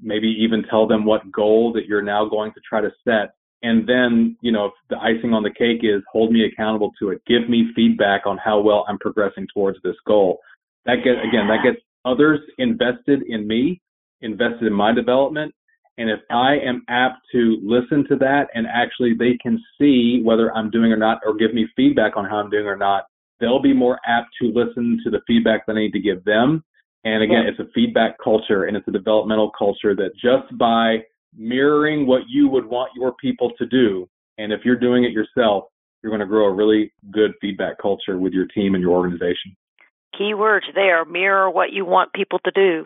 Speaker 3: Maybe even tell them what goal that you're now going to try to set and then, you know, if the icing on the cake is hold me accountable to it. Give me feedback on how well I'm progressing towards this goal. That gets, again, that gets others invested in me, invested in my development. And if I am apt to listen to that and actually they can see whether I'm doing or not or give me feedback on how I'm doing or not, they'll be more apt to listen to the feedback that I need to give them. And again, it's a feedback culture and it's a developmental culture that just by mirroring what you would want your people to do. And if you're doing it yourself, you're going to grow a really good feedback culture with your team and your organization.
Speaker 2: Key words there mirror what you want people to do.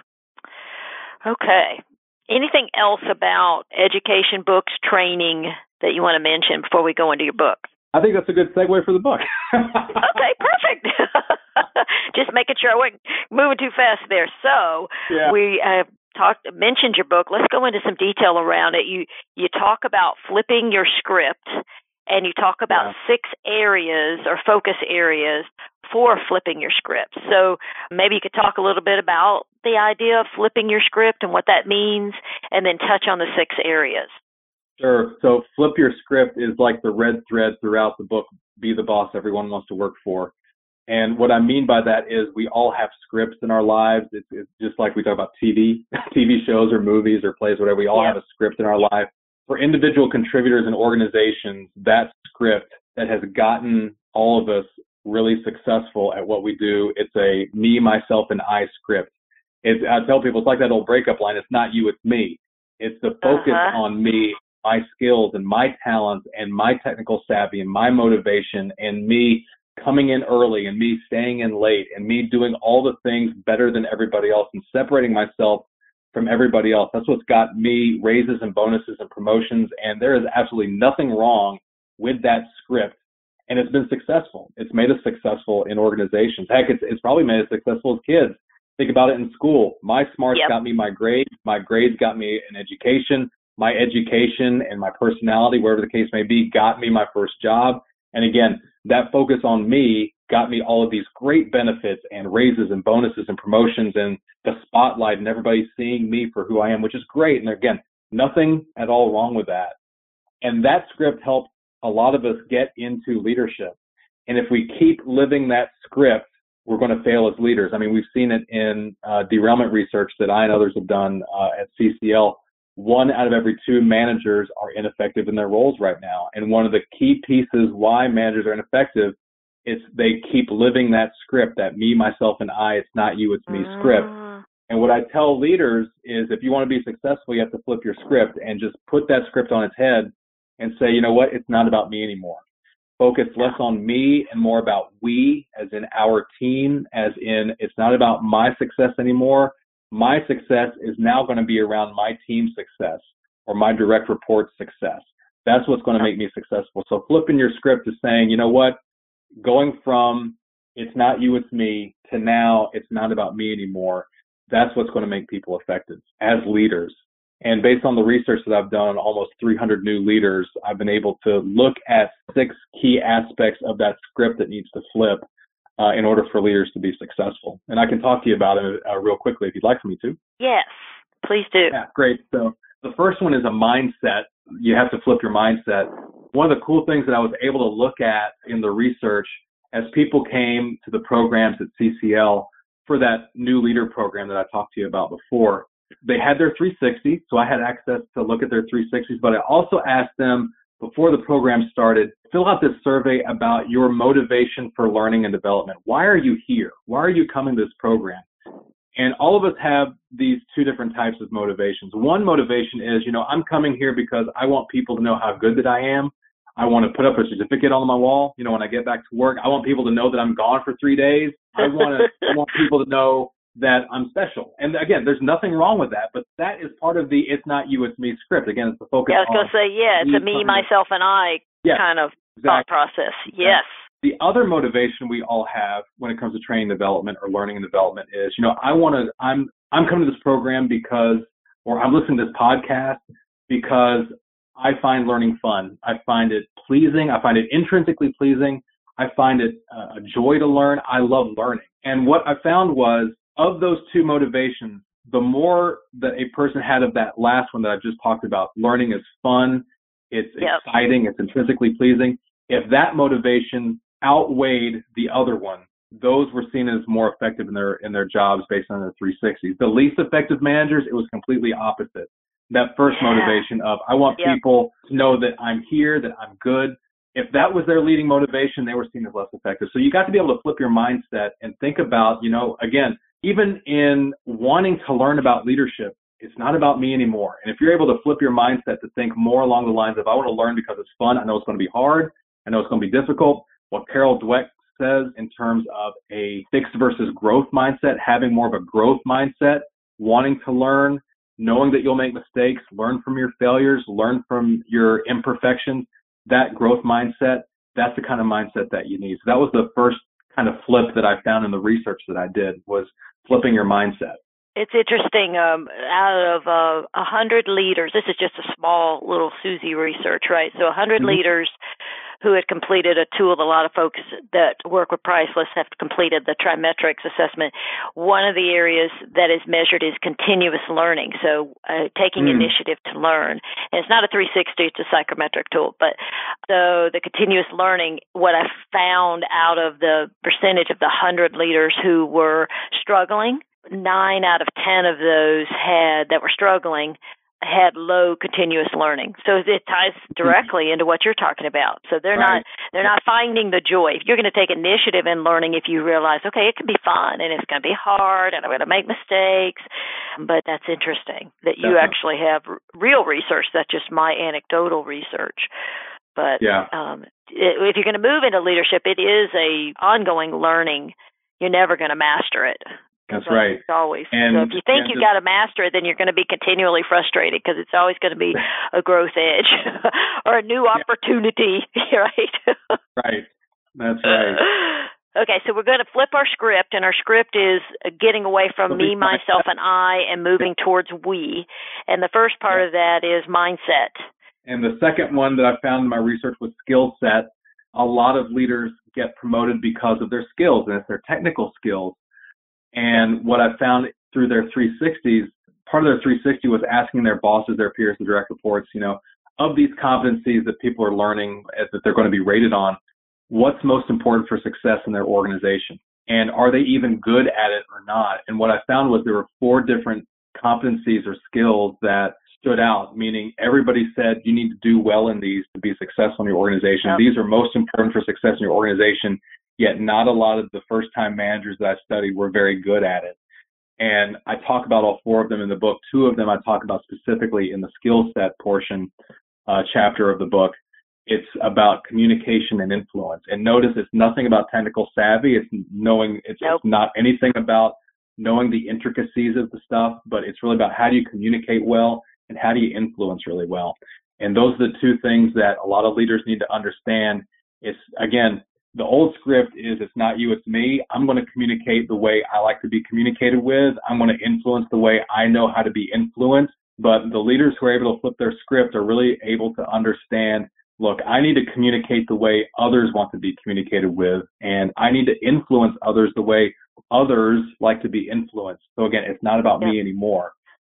Speaker 2: Okay. Anything else about education, books, training that you want to mention before we go into your book?
Speaker 3: I think that's a good segue for the book.
Speaker 2: okay, perfect. Just making sure I wasn't moving too fast there. So
Speaker 3: Yeah.
Speaker 2: we uh, talked mentioned your book. Let's go into some detail around it. You you talk about flipping your script, and you talk about six areas or focus areas for flipping your script. So maybe you could talk a little bit about the idea of flipping your script and what that means, and then touch on the six areas.
Speaker 3: Sure. So flip your script is like the red thread throughout the book, Be the Boss Everyone Wants to Work For. And what I mean by that is we all have scripts in our lives. It's, it's just like we talk about TV, TV shows or movies or plays, whatever. We all
Speaker 2: Yeah.
Speaker 3: have a script in our life. For individual contributors and organizations, that script that has gotten all of us really successful at what we do, it's a me, myself, and I script. It's, I tell people it's like that old breakup line. It's not you, it's me. It's the focus
Speaker 2: Uh-huh.
Speaker 3: on me, my skills and my talents and my technical savvy and my motivation and me coming in early and me staying in late and me doing all the things better than everybody else and separating myself from everybody else. That's what's got me raises and bonuses and promotions. And there is absolutely nothing wrong with that script. And it's been successful. It's made us successful in organizations. Heck, it's, it's probably made us successful as kids. Think about it in school. My smarts
Speaker 2: Yep.
Speaker 3: got me my grades. My grades got me an education. My education and my personality, wherever the case may be, got me my first job. And again, that focus on me got me all of these great benefits and raises and bonuses and promotions and the spotlight and everybody seeing me for who I am, which is great. And again, nothing at all wrong with that. And that script helped a lot of us get into leadership. And if we keep living that script, we're going to fail as leaders. I mean, we've seen it in uh, derailment research that I and others have done uh, at CCL. One out of every two managers are ineffective in their roles right now. And one of the key pieces why managers are ineffective is they keep living that script, that me, myself, and I, it's not you, it's me script.
Speaker 2: Mm,
Speaker 3: And what I tell leaders is if you want to be successful, you have to flip your script and just put that script on its head and say, you know what, it's not about me anymore. Focus less on me and more about we, as in our team, as in it's not about my success anymore. My success is now going to be around my team's success or my direct report success. That's what's going to make me successful. So flipping your script to saying, you know what, going from it's not you, it's me to now it's not about me anymore. That's what's going to make people effective as leaders. And based on the research that I've done on almost 300 new leaders, I've been able to look at six key aspects of that script that needs to flip uh, in order for leaders to be successful. And I can talk to you about it uh, real quickly if you'd like for me to.
Speaker 2: Yes, please do.
Speaker 3: Yeah, great. So the first one is a mindset. You have to flip your mindset. One of the cool things that I was able to look at in the research as people came to the programs at CCL for that new leader program that I talked to you about before, they had their 360, so I had access to look at their 360s, but I also asked them before the program started, fill out this survey about your motivation for learning and development. Why are you here? Why are you coming to this program? And all of us have these two different types of motivations. One motivation is, you know, I'm coming here because I want people to know how good that I am. I want to put up a certificate on my wall. You know, when I get back to work, I want people to know that I'm gone for three days. I want to I want people to know that I'm special. And again, there's nothing wrong with that, but that is part of the it's not you, it's me script. Again, it's the focus.
Speaker 2: Yeah, I was going to say, yeah, it's a me, myself, and I
Speaker 3: yes,
Speaker 2: kind of
Speaker 3: exactly.
Speaker 2: thought process. Yes.
Speaker 3: The other motivation we all have when it comes to training development or learning and development is, you know, I want to, I'm, I'm coming to this program because, or I'm listening to this podcast because I find learning fun. I find it pleasing. I find it intrinsically pleasing. I find it a joy to learn. I love learning. And what I found was of those two motivations, the more that a person had of that last one that I just talked about, learning is fun, it's
Speaker 2: yep.
Speaker 3: exciting, it's intrinsically pleasing. If that motivation outweighed the other one, those were seen as more effective in their in their jobs based on their 360s. The least effective managers, it was completely opposite. That first
Speaker 2: yeah.
Speaker 3: motivation of I want
Speaker 2: yep.
Speaker 3: people to know that I'm here, that I'm good. If that was their leading motivation, they were seen as less effective. So you got to be able to flip your mindset and think about, you know, again, even in wanting to learn about leadership, it's not about me anymore. And if you're able to flip your mindset to think more along the lines of, I want to learn because it's fun, I know it's going to be hard, I know it's going to be difficult, what Carol Dweck says in terms of a fixed versus growth mindset, having more of a growth mindset, wanting to learn, knowing that you'll make mistakes, learn from your failures, learn from your imperfections, that growth mindset, that's the kind of mindset that you need. So that was the first kind of flip that I found in the research that I did was flipping your mindset.
Speaker 2: It's interesting. Um, out of uh, a uh, hundred leaders, this is just a small little Suzie research, right? So a 100 mm-hmm. leaders who had completed a tool. A lot of folks that work with Priceless have completed the TriMetrix assessment. One of the areas that is measured is continuous learning. So uh, taking mm. initiative to learn. And it's not a 360; it's a psychometric tool. But so the continuous learning, what I found out of the percentage of the 100 leaders who were struggling nine out of ten of those had that were struggling had low continuous learning. So it ties directly into what you're talking about. So they're
Speaker 3: right.
Speaker 2: not they're not finding the joy. If you're going to take initiative in learning, if you realize, okay, it can be fun and it's going to be hard and I'm going to make mistakes, but that's interesting that you
Speaker 3: Definitely.
Speaker 2: actually have real research. That's just my anecdotal research. But
Speaker 3: yeah.
Speaker 2: um, if you're going to move into leadership, it is a ongoing learning. You're never going to master it.
Speaker 3: That's right.
Speaker 2: It's always.
Speaker 3: And,
Speaker 2: so if you think you've got to master it, then you're going to be continually frustrated because it's always going to be a growth edge or a new opportunity, right?
Speaker 3: right. That's right.
Speaker 2: Okay, so we're going to flip our script, and our script is uh, getting away from me, myself, and I, and moving towards we. And the first part of that is mindset.
Speaker 3: And the second one that I found in my research was skill set. A lot of leaders get promoted because of their skills, and it's their technical skills. And what I found through their 360s, part of their 360 was asking their bosses, their peers, and direct reports, you know, of these competencies that people are learning eh, that they're going to be rated on, what's most important for success in their organization? And are they even good at it or not? And what I found was there were four different competencies or skills that stood out, meaning everybody said you need to do well in these to be successful in your organization. These are most important for success in your organization yet not a lot of the first time managers that I studied were very good at it. And I talk about all four of them in the book. Two of them I talk about specifically in the skill set portion uh, chapter of the book. It's about communication and influence. And notice it's nothing about technical savvy. It's knowing, it's, nope. it's not anything about knowing the intricacies of the stuff, but it's really about how do you communicate well and how do you influence really well. And those are the two things that a lot of leaders need to understand. It's again, the old script is it's not you, it's me. I'm going to communicate the way I like to be communicated with. I'm going to influence the way I know how to be influenced. But the leaders who are able to flip their script are really able to understand look, I need to communicate the way others want to be communicated with, and I need to influence others the way others like to be influenced. So again, it's not about yeah. me anymore.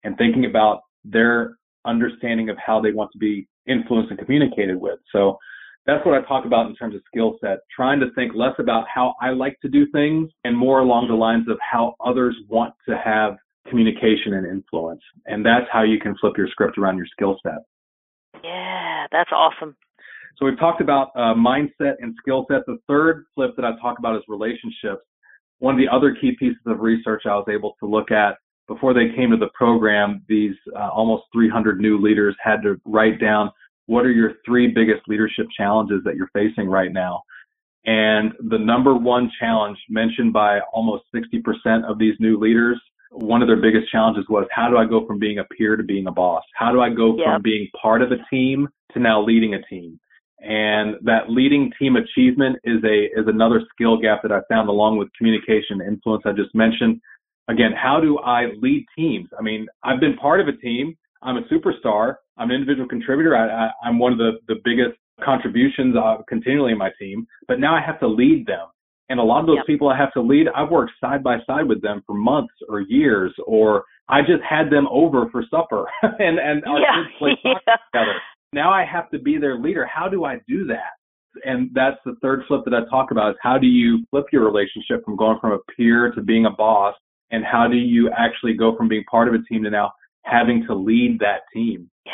Speaker 3: And thinking about their understanding of how they want to be influenced and communicated with. So that's what I talk about in terms of skill set, trying to think less about how I like to do things and more along the lines of how others want to have communication and influence. And that's how you can flip your script around your skill set.
Speaker 2: Yeah, that's awesome.
Speaker 3: So we've talked about uh, mindset and skill set. The third flip that I talk about is relationships. One of the other key pieces of research I was able to look at before they came to the program, these uh, almost 300 new leaders had to write down what are your three biggest leadership challenges that you're facing right now. And the number one challenge mentioned by almost 60% of these new leaders, one of their biggest challenges was how do I go from being a peer to being a boss? How do I go yep. from being part of a team to now leading a team? And that leading team achievement is a is another skill gap that I found along with communication influence I just mentioned again, how do I lead teams? I mean, I've been part of a team. I'm a superstar. I'm an individual contributor. I, am one of the, the biggest contributions uh, continually in my team, but now I have to lead them. And a lot of those yep. people I have to lead, I've worked side by side with them for months or years, or I just had them over for supper and, and our yeah. kids play soccer yeah. together. Now I have to be their leader. How do I do that? And that's the third flip that I talk about is how do you flip your relationship from going from a peer to being a boss and how do you actually go from being part of a team to now having to lead that team?
Speaker 2: Yeah,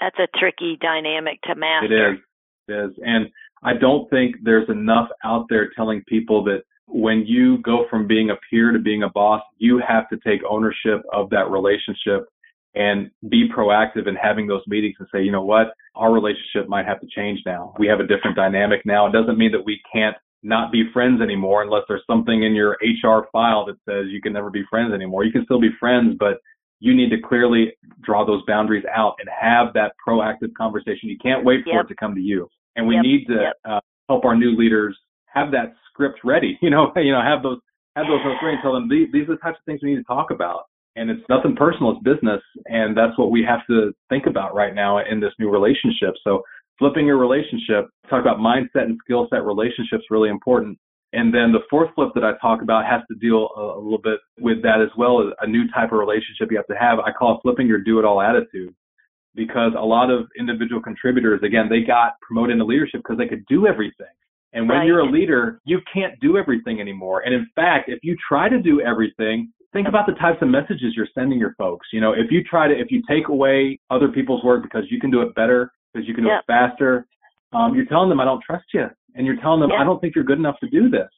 Speaker 2: that's a tricky dynamic to master.
Speaker 3: It is. It is. And I don't think there's enough out there telling people that when you go from being a peer to being a boss, you have to take ownership of that relationship and be proactive in having those meetings and say, you know what, our relationship might have to change now. We have a different dynamic now. It doesn't mean that we can't not be friends anymore unless there's something in your HR file that says you can never be friends anymore. You can still be friends, but you need to clearly draw those boundaries out and have that proactive conversation. You can't wait for yep. it to come to you. And we yep. need to yep. uh, help our new leaders have that script ready. You know, you know, have those have those ready and tell them these, these are the types of things we need to talk about. And it's nothing personal, it's business, and that's what we have to think about right now in this new relationship. So flipping your relationship, talk about mindset and skill set relationships really important. And then the fourth flip that I talk about has to deal a, a little bit with that as well as a new type of relationship you have to have. I call it flipping your do it all attitude because a lot of individual contributors, again, they got promoted into leadership because they could do everything. And when right. you're a leader, you can't do everything anymore. And in fact, if you try to do everything, think about the types of messages you're sending your folks. You know, if you try to, if you take away other people's work because you can do it better, because you can do yep. it faster. Um, you're telling them I don't trust you, and you're telling them yep. I don't think you're good enough to do this.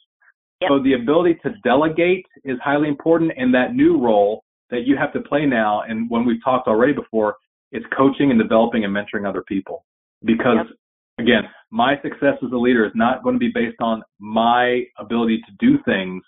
Speaker 3: Yep. So the ability to delegate is highly important in that new role that you have to play now. And when we've talked already before, it's coaching and developing and mentoring other people. Because again, my success as a leader is not going to be based on my ability to do things.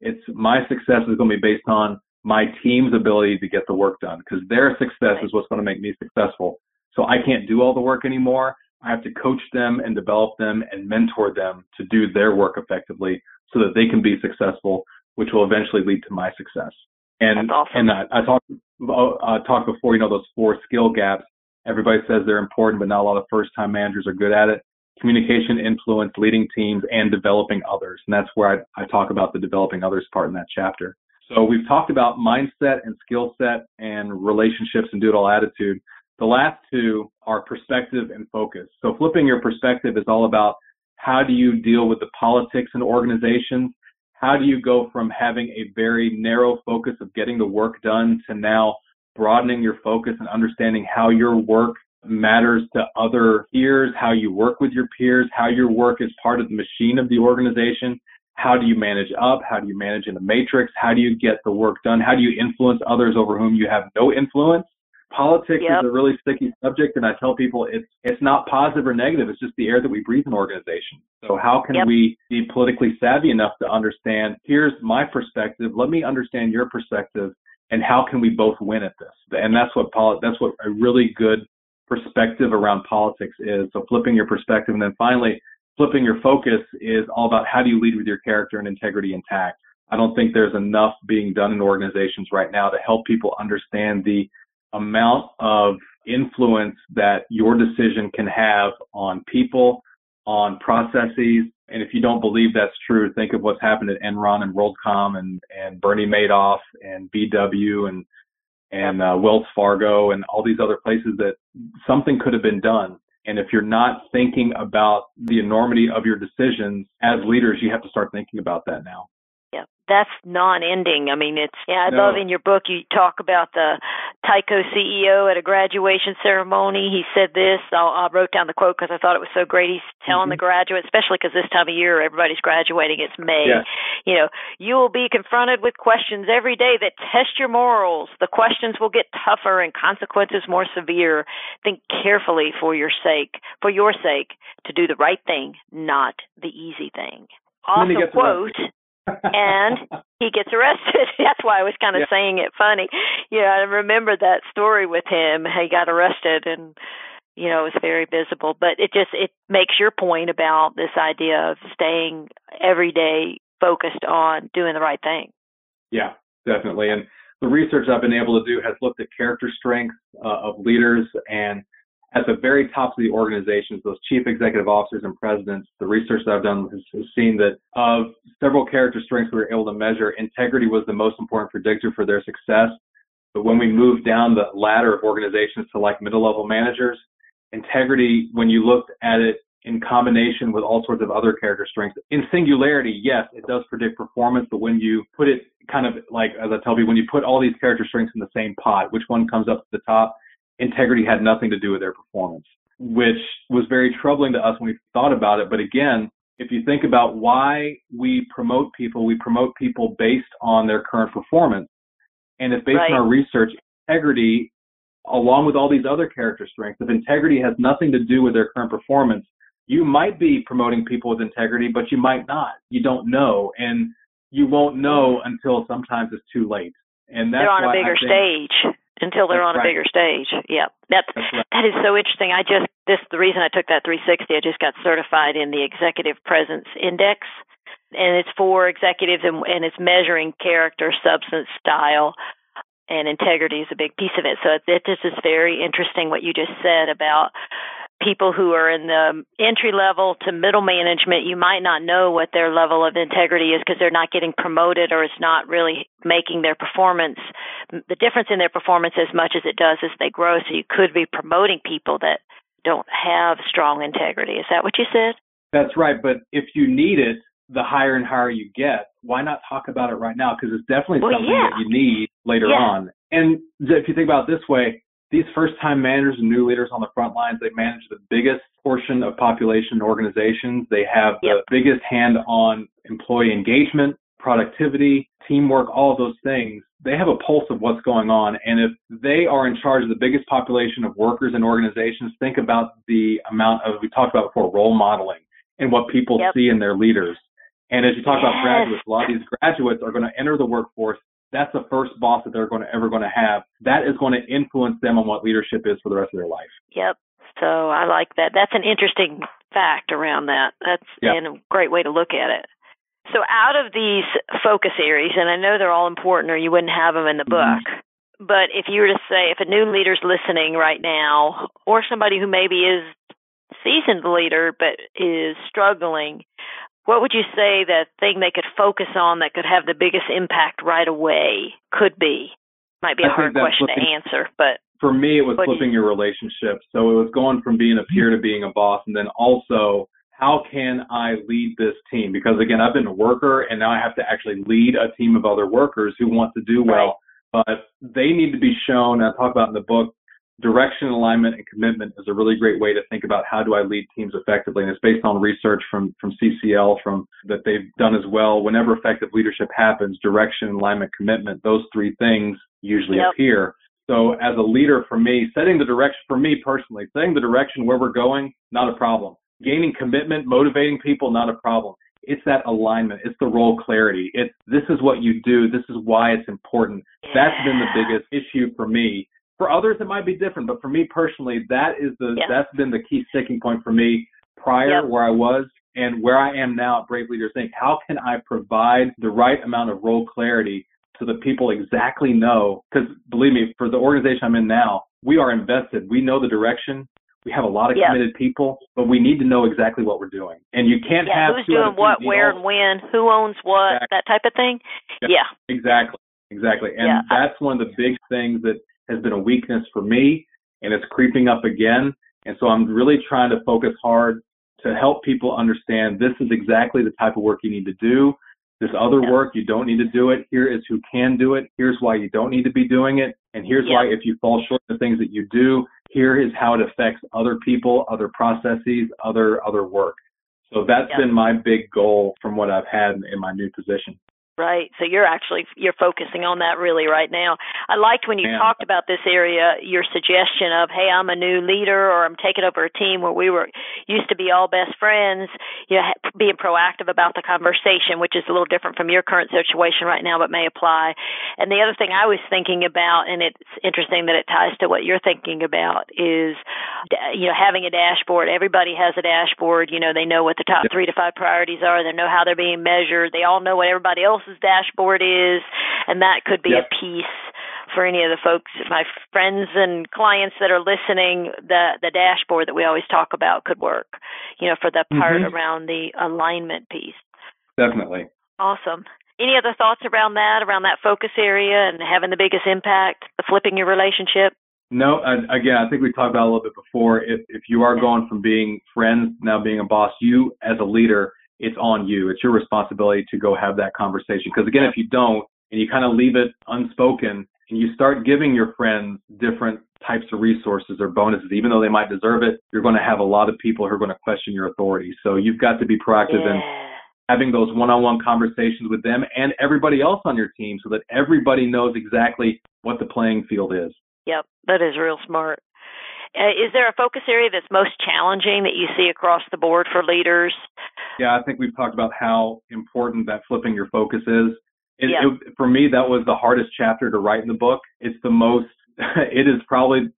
Speaker 3: It's my success is going to be based on my team's ability to get the work done because their success right. is what's going to make me successful. So I can't do all the work anymore. I have to coach them and develop them and mentor them to do their work effectively so that they can be successful, which will eventually lead to my success. And
Speaker 2: awesome.
Speaker 3: and I, I talked uh, talked before, you know, those four skill gaps. Everybody says they're important, but not a lot of first time managers are good at it. Communication, influence, leading teams, and developing others. And that's where I, I talk about the developing others part in that chapter. So we've talked about mindset and skill set and relationships and do it all attitude. The last two are perspective and focus. So flipping your perspective is all about how do you deal with the politics and organizations? How do you go from having a very narrow focus of getting the work done to now broadening your focus and understanding how your work matters to other peers, how you work with your peers, how your work is part of the machine of the organization, how do you manage up? How do you manage in the matrix? How do you get the work done? How do you influence others over whom you have no influence? Politics
Speaker 2: Yep.
Speaker 3: is a really sticky subject, and I tell people it's it's not positive or negative. It's just the air that we breathe in organizations. So how can
Speaker 2: Yep.
Speaker 3: we be politically savvy enough to understand? Here's my perspective. Let me understand your perspective, and how can we both win at this? And that's what poli- that's what a really good perspective around politics is. So flipping your perspective, and then finally flipping your focus is all about how do you lead with your character and integrity intact. I don't think there's enough being done in organizations right now to help people understand the amount of influence that your decision can have on people, on processes. And if you don't believe that's true, think of what's happened at Enron and WorldCom and, and Bernie Madoff and VW and and uh, Wells Fargo and all these other places that something could have been done. And if you're not thinking about the enormity of your decisions as leaders, you have to start thinking about that now.
Speaker 2: That's non-ending. I mean, it's. Yeah, I
Speaker 3: No.
Speaker 2: love in your book you talk about the Tyco CEO at a graduation ceremony. He said this. I'll, I wrote down the quote because I thought it was so great. He's telling the graduates, especially because this time of year everybody's graduating. It's May.
Speaker 3: Yes.
Speaker 2: You know, you will be confronted with questions every day that test your morals. The questions will get tougher and consequences more severe. Think carefully for your sake, for your sake, to do the right thing, not the easy thing.
Speaker 3: And then he
Speaker 2: Awesome quote
Speaker 3: arrested.
Speaker 2: And he gets arrested. That's why I was kind of
Speaker 3: Yeah.
Speaker 2: saying it funny. You know, I remember that story with him. He got arrested and you know, it was very visible. But it just it makes your point about this idea of staying every day focused on doing the right thing.
Speaker 3: Yeah, definitely. And the research I've been able to do has looked at character strengths uh, of leaders and at the very top of the organizations, those chief executive officers and presidents, the research that I've done has, has seen that of several character strengths we were able to measure, integrity was the most important predictor for their success. But when we moved down the ladder of organizations to like middle level managers, integrity, when you looked at it in combination with all sorts of other character strengths, in singularity, yes, it does predict performance, but when you put it kind of like, as I tell people, when you put all these character strengths in the same pot, which one comes up to the top, integrity had nothing to do with their performance, which was very troubling to us when we thought about it. But again, if you think about why we promote people, we promote people based on their current performance. And if based
Speaker 2: Right.
Speaker 3: on our research, integrity, along with all these other character strengths, if integrity has nothing to do with their current performance, you might be promoting people with integrity, but you might not. You don't know. And you won't know until sometimes it's too late. And that's
Speaker 2: they're on a bigger
Speaker 3: think-
Speaker 2: stage until they're
Speaker 3: That's
Speaker 2: on a
Speaker 3: right.
Speaker 2: bigger stage. Yeah. That's
Speaker 3: That's right.
Speaker 2: That is so interesting. I just this the reason I took that 360. I just got certified in the Executive Presence Index, and it's for executives and, and it's measuring character, substance, style, and integrity is a big piece of it. So it, it just is very interesting what you just said about people who are in the entry level to middle management. You might not know what their level of integrity is because they're not getting promoted or it's not really making their performance the difference in their performance as much as it does as they grow. So you could be promoting people that don't have strong integrity. Is that what you said?
Speaker 3: That's right. But if you need it, the higher and higher you get, why not talk about it right now? Because it's definitely
Speaker 2: Well,
Speaker 3: something
Speaker 2: yeah.
Speaker 3: that you need later
Speaker 2: Yeah.
Speaker 3: on. And if you think about it this way, these first time managers and new leaders on the front lines, they manage the biggest portion of population organizations. They have the biggest hand on employee engagement, productivity, teamwork, all of those things. They have a pulse of what's going on. And if they are in charge of the biggest population of workers and organizations, think about the amount of, we talked about before, role modeling and what people
Speaker 2: Yep.
Speaker 3: see in their leaders. And as you talk about graduates, a lot of these graduates are going to enter the workforce. That's the first boss that they're going to ever going to have. That is going to influence them on what leadership is for the rest of their life.
Speaker 2: Yep. So I like that. That's an interesting fact around that. That's
Speaker 3: Yep.
Speaker 2: and a great way to look at it. So out of these focus areas, and I know they're all important or you wouldn't have them in the
Speaker 3: Mhm.
Speaker 2: book, but if you were to say if a new leader's listening right now or somebody who maybe is seasoned leader but is struggling, what would you say the thing they could focus on that could have the biggest impact right away could be? Might be a
Speaker 3: I
Speaker 2: hard question to answer, but
Speaker 3: For me, it was
Speaker 2: do you-
Speaker 3: flipping your relationship. So it was going from being a peer to being a boss. And then also, how can I lead this team? Because again, I've been a worker and now I have to actually lead a team of other workers who want to do well. But they need to be shown, and I talk about in the book, direction, alignment, and commitment is a really great way to think about how do I lead teams effectively. And it's based on research from, from CCL from that they've done as well. Whenever effective leadership happens, direction, alignment, commitment, those three things usually
Speaker 2: Yep.
Speaker 3: appear. So as a leader for me, setting the direction for me personally, setting the direction where we're going, not a problem. Gaining commitment, motivating people, not a problem. It's that alignment. It's the role clarity. It's this is what you do. This is why it's important. That's been the biggest issue for me. For others, it might be different, but for me personally, that is the
Speaker 2: Yeah.
Speaker 3: that's been the key sticking point for me prior
Speaker 2: Yep.
Speaker 3: where I was and where I am now at Brave Leaders Inc. How can I provide the right amount of role clarity so that people exactly know? Because believe me, for the organization I'm in now, we are invested. We know the direction. We have a lot of
Speaker 2: Yeah.
Speaker 3: committed people, but we need to know exactly what we're doing. And you can't
Speaker 2: Yeah,
Speaker 3: have
Speaker 2: who's doing what, where, and when, who owns what,
Speaker 3: Exactly.
Speaker 2: that type of thing.
Speaker 3: Yeah.
Speaker 2: Yeah.
Speaker 3: Exactly. Exactly. And
Speaker 2: Yeah.
Speaker 3: that's one of the big things that has been a weakness for me and it's creeping up again. And so I'm really trying to focus hard to help people understand this is exactly the type of work you need to do. This other
Speaker 2: Yeah.
Speaker 3: work, you don't need to do it. Here is who can do it. Here's why you don't need to be doing it. And here's
Speaker 2: Yeah.
Speaker 3: why if you fall short of the things that you do, here is how it affects other people, other processes, other other work. So that's
Speaker 2: Yeah.
Speaker 3: been my big goal from what I've had in, in my new position.
Speaker 2: Right. So you're actually you're focusing on that really right now. I liked when you
Speaker 3: Yeah.
Speaker 2: talked about this area, your suggestion of, "Hey, I'm a new leader or I'm taking over a team where we were used to be all best friends." You know, being proactive about the conversation, which is a little different from your current situation right now, but may apply. And the other thing I was thinking about, and it's interesting that it ties to what you're thinking about, is you know having a dashboard. Everybody has a dashboard. You know, they know what the top three to five priorities are. They know how they're being measured. They all know what everybody else's dashboard is, and that could be a piece for any of the folks, my friends and clients that are listening. The the dashboard that we always talk about could work. You know, for the part
Speaker 3: Mhm.
Speaker 2: around the alignment piece.
Speaker 3: Definitely.
Speaker 2: Awesome. Any other thoughts around that, around that focus area and having the biggest impact, the flipping your relationship?
Speaker 3: No, and again, I think we talked about a little bit before. If if you are going from being friends now being a boss, you as a leader, it's on you. It's your responsibility to go have that conversation. Because again, if you don't and you kind of leave it unspoken and you start giving your friends different types of resources or bonuses, even though they might deserve it, you're going to have a lot of people who are going to question your authority. So you've got to be proactive in having those one-on-one conversations with them and everybody else on your team so that everybody knows exactly what the playing field is.
Speaker 2: Yep, that is real smart. Uh, is there a focus area that's most challenging that you see across the board for leaders?
Speaker 3: Yeah, I think we've talked about how important that flipping your focus is. It,
Speaker 2: Yeah.
Speaker 3: it, for me, that was the hardest chapter to write in the book. It's the most, it is probably,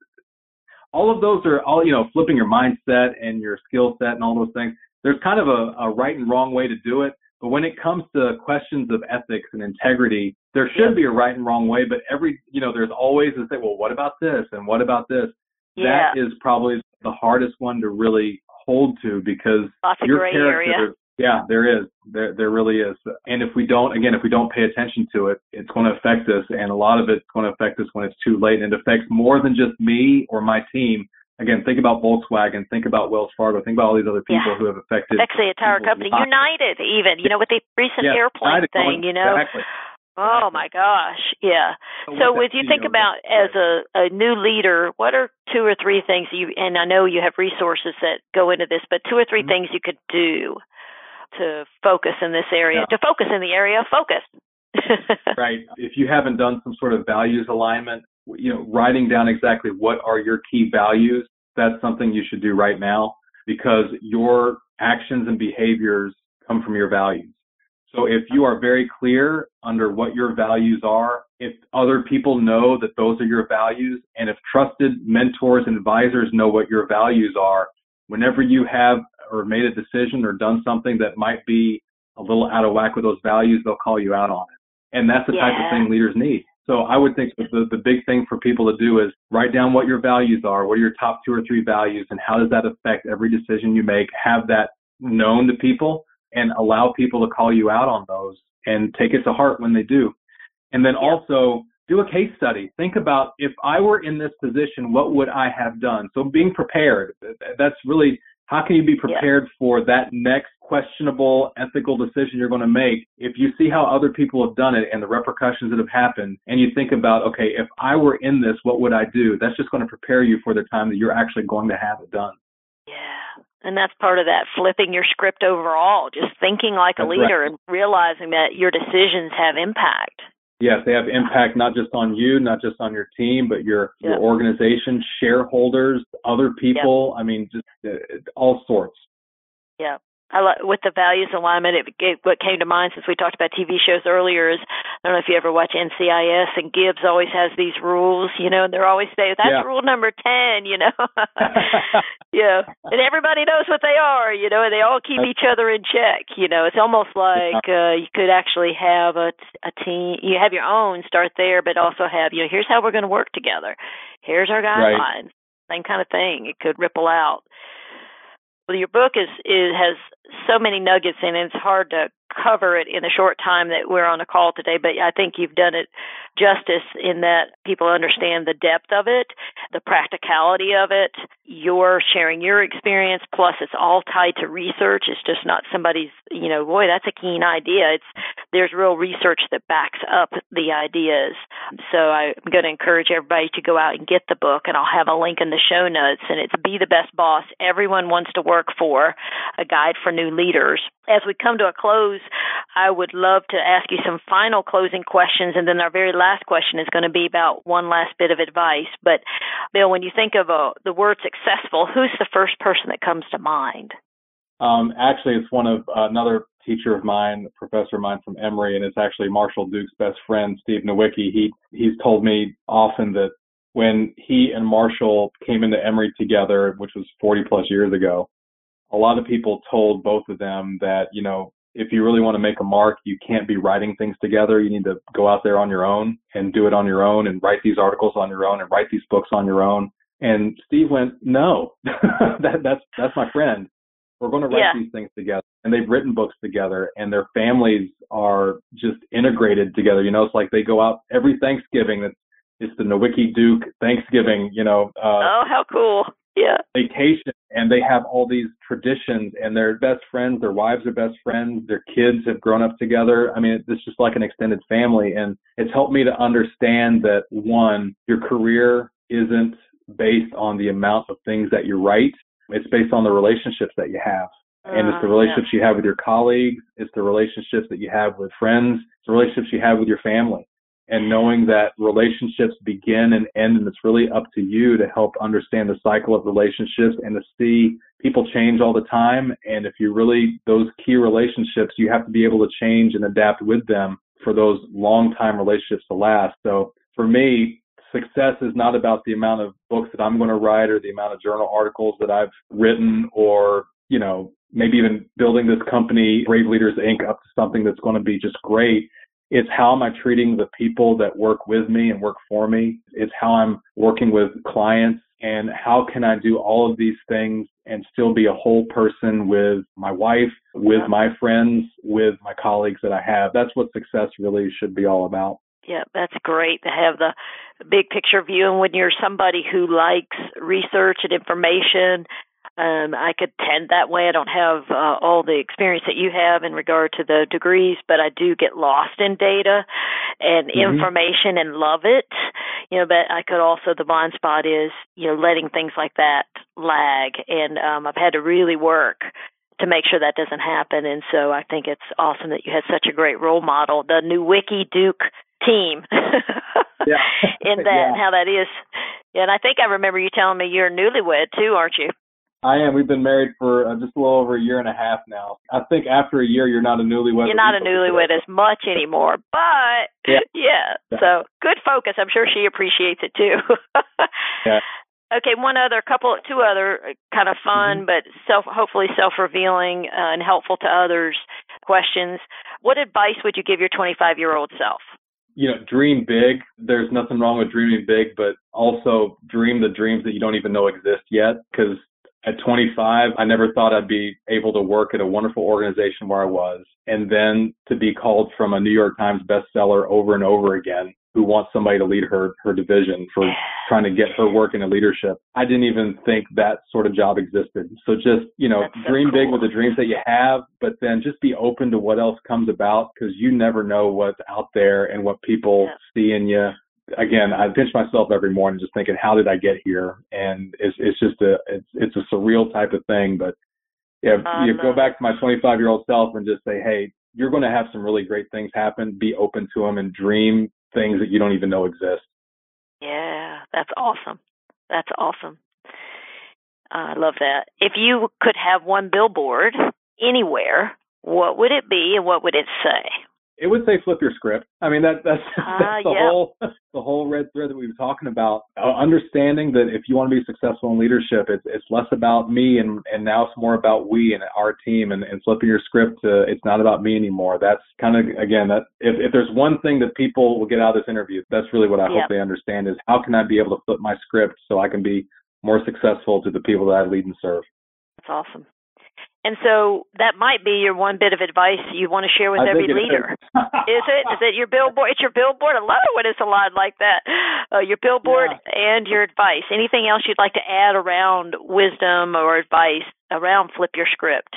Speaker 3: all of those are all, you know, flipping your mindset and your skill set and all those things. There's kind of a, a right and wrong way to do it. But when it comes to questions of ethics and integrity, there should
Speaker 2: Yeah.
Speaker 3: be a right and wrong way. But every, you know, there's always to say, well, what about this? And what about this?
Speaker 2: Yeah,
Speaker 3: That is probably the hardest one to really hold to because
Speaker 2: lots
Speaker 3: your character,
Speaker 2: area.
Speaker 3: Yeah, there is. There there really is. And if we don't again, if we don't pay attention to it, it's going to affect us and a lot of it's going to affect us when it's too late and it affects more than just me or my team. Again, think about Volkswagen, think about Wells Fargo, think about all these other people
Speaker 2: Yeah.
Speaker 3: who have affected
Speaker 2: Affects the entire company. United, even you know, with the recent airplane
Speaker 3: United
Speaker 2: thing.
Speaker 3: going-
Speaker 2: You know,
Speaker 3: Exactly.
Speaker 2: oh my gosh, yeah. So,
Speaker 3: with
Speaker 2: as you think about as a, a new leader, what are two or three things you? And I know you have resources that go into this, but two or 3
Speaker 3: Mhm.
Speaker 2: things you could do to focus in this area.
Speaker 3: Yeah.
Speaker 2: To focus in the area of focus.
Speaker 3: right? If you haven't done some sort of values alignment, you know, writing down exactly what are your key values, that's something you should do right now because your actions and behaviors come from your values. So if you are very clear under what your values are, if other people know that those are your values, and if trusted mentors and advisors know what your values are, whenever you have or made a decision or done something that might be a little out of whack with those values, they'll call you out on it. And that's the type of thing leaders need. So I would think the, the big thing for people to do is write down what your values are, what are your top two or three values, and how does that affect every decision you make. Have that known to people and allow people to call you out on those and take it to heart when they do. And then also do a case study. Think about if I were in this position, what would I have done? So being prepared, that's really How can you be prepared yeah. for that next questionable ethical decision you're going to make if you see how other people have done it and the repercussions that have happened and you think about, okay, if I were in this, what would I do? That's just going to prepare you for the time that you're actually going to have it done.
Speaker 2: Yeah. And that's part of that flipping your script overall, just thinking like that's a leader right. and realizing that your decisions have impact.
Speaker 3: Yes, they have impact not just on you, not just on your team, but your yep. your organization, shareholders, other people. Yep. I mean, just uh, all sorts.
Speaker 2: Yeah. I like with the values alignment. It, it, what came to mind since we talked about TV shows earlier is I don't know if you ever watch NCIS and Gibbs always has these rules, you know, and they're always saying that's yeah. rule number ten, you know. yeah, and everybody knows what they are, you know, and they all keep each other in check. You know, it's almost like uh, you could actually have a a team. You have your own, start there, but also have you know, here's how we're going to work together. Here's our guidelines. Right. Same kind of thing. It could ripple out. Well, your book is, is has so many nuggets in it. It's hard to cover it in the short time that we're on a call today, but I think you've done it justice in that people understand the depth of it, the practicality of it. You're sharing your experience, plus it's all tied to research. It's just not somebody's, you know, boy, that's a keen idea. It's there's real research that backs up the ideas. So I'm going to encourage everybody to go out and get the book, and I'll have a link in the show notes. And it's Be the Best Boss Everyone Wants to Work For, a guide for new leaders. As we come to a close, I would love to ask you some final closing questions, and then our very last question is going to be about one last bit of advice. But, Bill, when you think of uh, the word successful, who's the first person that comes to mind?
Speaker 3: Um, actually, it's one of uh, another teacher of mine, professor of mine from Emory, and it's actually Marshall Duke's best friend, Steve Nowicki. He he's told me often that when he and Marshall came into Emory together, which was 40 plus years ago, a lot of people told both of them that, you know, if you really want to make a mark, you can't be writing things together. You need to go out there on your own and do it on your own and write these articles on your own and write these books on your own. And Steve went, no, that, that's, that's my friend. We're going to write yeah. these things together. And they've written books together and their families are just integrated together. You know, it's like they go out every Thanksgiving. It's, it's the Nowicki Duke Thanksgiving, you know.
Speaker 2: Uh, oh, how cool yeah.
Speaker 3: vacation and they have all these traditions and they're best friends their wives are best friends their kids have grown up together. I mean it's just like an extended family and it's helped me to understand that one your career isn't based on the amount of things that you write. It's based on the relationships that you have. And it's the uh, relationships yeah. you have with your colleagues. It's the relationships that you have with friends. It's the relationships you have with your family and knowing that relationships begin and end and it's really up to you to help understand the cycle of relationships and to see people change all the time. And if you really those key relationships you have to be able to change and adapt with them for those long time relationships to last. So for me success is not about the amount of books that I'm going to write or the amount of journal articles that I've written or you know maybe even building this company Brave Leaders Inc up to something that's going to be just great it's how am I treating the people that work with me and work for me. It's how I'm working with clients and how can I do all of these things and still be a whole person with my wife, with my friends, with my colleagues that I have. That's what success really should be all about.
Speaker 2: Yeah, that's great to have the big picture view. And when you're somebody who likes research and information, um, I could tend that way. I don't have uh, all the experience that you have in regard to the degrees, but I do get lost in data and mm-hmm. information and love it. You know, but I could also the blind spot is you know letting things like that lag, and um, I've had to really work to make sure that doesn't happen. And so I think it's awesome that you had such a great role model, the Nowicki Duke team
Speaker 3: yeah.
Speaker 2: in that yeah. and how that is. Yeah, and I think I remember you telling me you're newlywed too, aren't you?
Speaker 3: I am. We've been married for uh, just a little over a year and a half now. I think after a year, you're not a newlywed.
Speaker 2: You're not a newlywed as much anymore, but yeah. yeah. yeah. So good focus. I'm sure she appreciates it too.
Speaker 3: yeah.
Speaker 2: Okay, one other couple, two other uh, kind of fun, mm-hmm. but self, hopefully self-revealing uh, and helpful to others questions. What advice would you give your 25-year-old self?
Speaker 3: you know, dream big. There's nothing wrong with dreaming big, but also dream the dreams that you don't even know exist yet. Because at 25, I never thought I'd be able to work at a wonderful organization where I was, and then to be called from a New York Times bestseller over and over again, who wants somebody to lead her her division for trying to get her work into leadership. I didn't even think that sort of job existed. So just, you know,
Speaker 2: so
Speaker 3: dream big with the dreams that you have, but then just be open to what else comes about because you never know what's out there and what people
Speaker 2: Yeah.
Speaker 3: see in you. Again, I pinch myself every morning just thinking, how did I get here? And it's it's just a it's it's a surreal type of thing. But
Speaker 2: if
Speaker 3: you go back to my 25 year old self and just say, hey, you're going to have some really great things happen. Be open to them and dream things that you don't even know exist.
Speaker 2: Yeah, that's awesome. That's awesome. I love that. If you could have one billboard anywhere, what would it be and what would it say?
Speaker 3: It would say flip your script. I mean that that's,
Speaker 2: Ah,
Speaker 3: that's the
Speaker 2: yeah.
Speaker 3: whole the whole red thread that we were talking about. Uh, understanding that if you want to be successful in leadership, it's it's less about me and and now it's more about we and our team and, and flipping your script to it's not about me anymore. That's kind of again that if if there's one thing that people will get out of this interview, that's really what I
Speaker 2: Yeah.
Speaker 3: hope they understand is how can I be able to flip my script so I can be more successful to the people that I lead and serve.
Speaker 2: That's awesome. And so that might be your one bit of advice you want to share with
Speaker 3: I
Speaker 2: every leader.
Speaker 3: is.
Speaker 2: Is it? Is it your billboard? It's your billboard. I love it when it's a line like that. Uh, your billboard and your advice. Anything else you'd like to add around wisdom or advice around flip your script?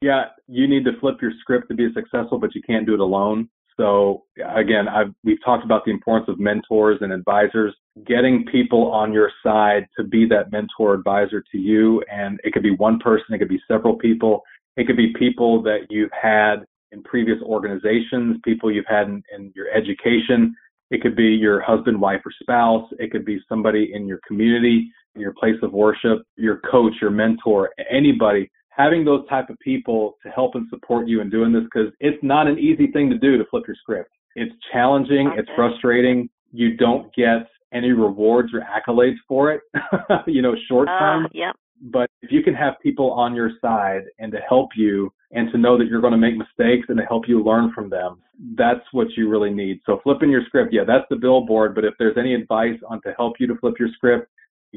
Speaker 3: Yeah, you need to flip your script to be successful, but you can't do it alone. So again, I've, we've talked about the importance of mentors and advisors, getting people on your side to be that mentor advisor to you. And it could be one person, it could be several people. It could be people that you've had in previous organizations, people you've had in, in your education. It could be your husband, wife, or spouse. It could be somebody in your community, in your place of worship, your coach, your mentor, anybody having those type of people to help and support you in doing this because it's not an easy thing to do to flip your script. It's challenging. It's frustrating. You don't get any rewards or accolades for it, you know, short term.
Speaker 2: Uh, yep.
Speaker 3: But if you can have people on your side and to help you and to know that you're going to make mistakes and to help you learn from them, that's what you really need. So flipping your script, yeah, that's the billboard. But if there's any advice on to help you to flip your script,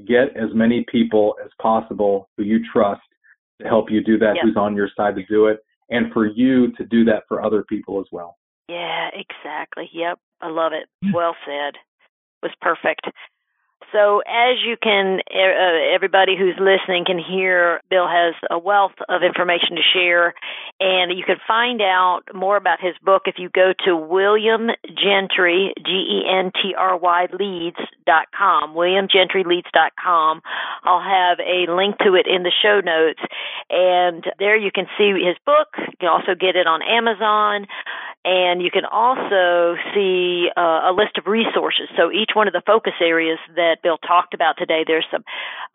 Speaker 3: get as many people as possible who you trust to help you do that,
Speaker 2: Yeah.
Speaker 3: who's on your side to do it, and for you to do that for other people as well.
Speaker 2: Yeah, exactly. Yep. I love it. Well said. Was perfect. So, as you can, uh, everybody who's listening can hear, Bill has a wealth of information to share, and you can find out more about his book if you go to William Gentry, G E N T R Y Leads dot com, WilliamGentryLeads.com. I'll have a link to it in the show notes, and there you can see his book. You can also get it on Amazon and you can also see uh, a list of resources. So each one of the focus areas that Bill talked about today, there's some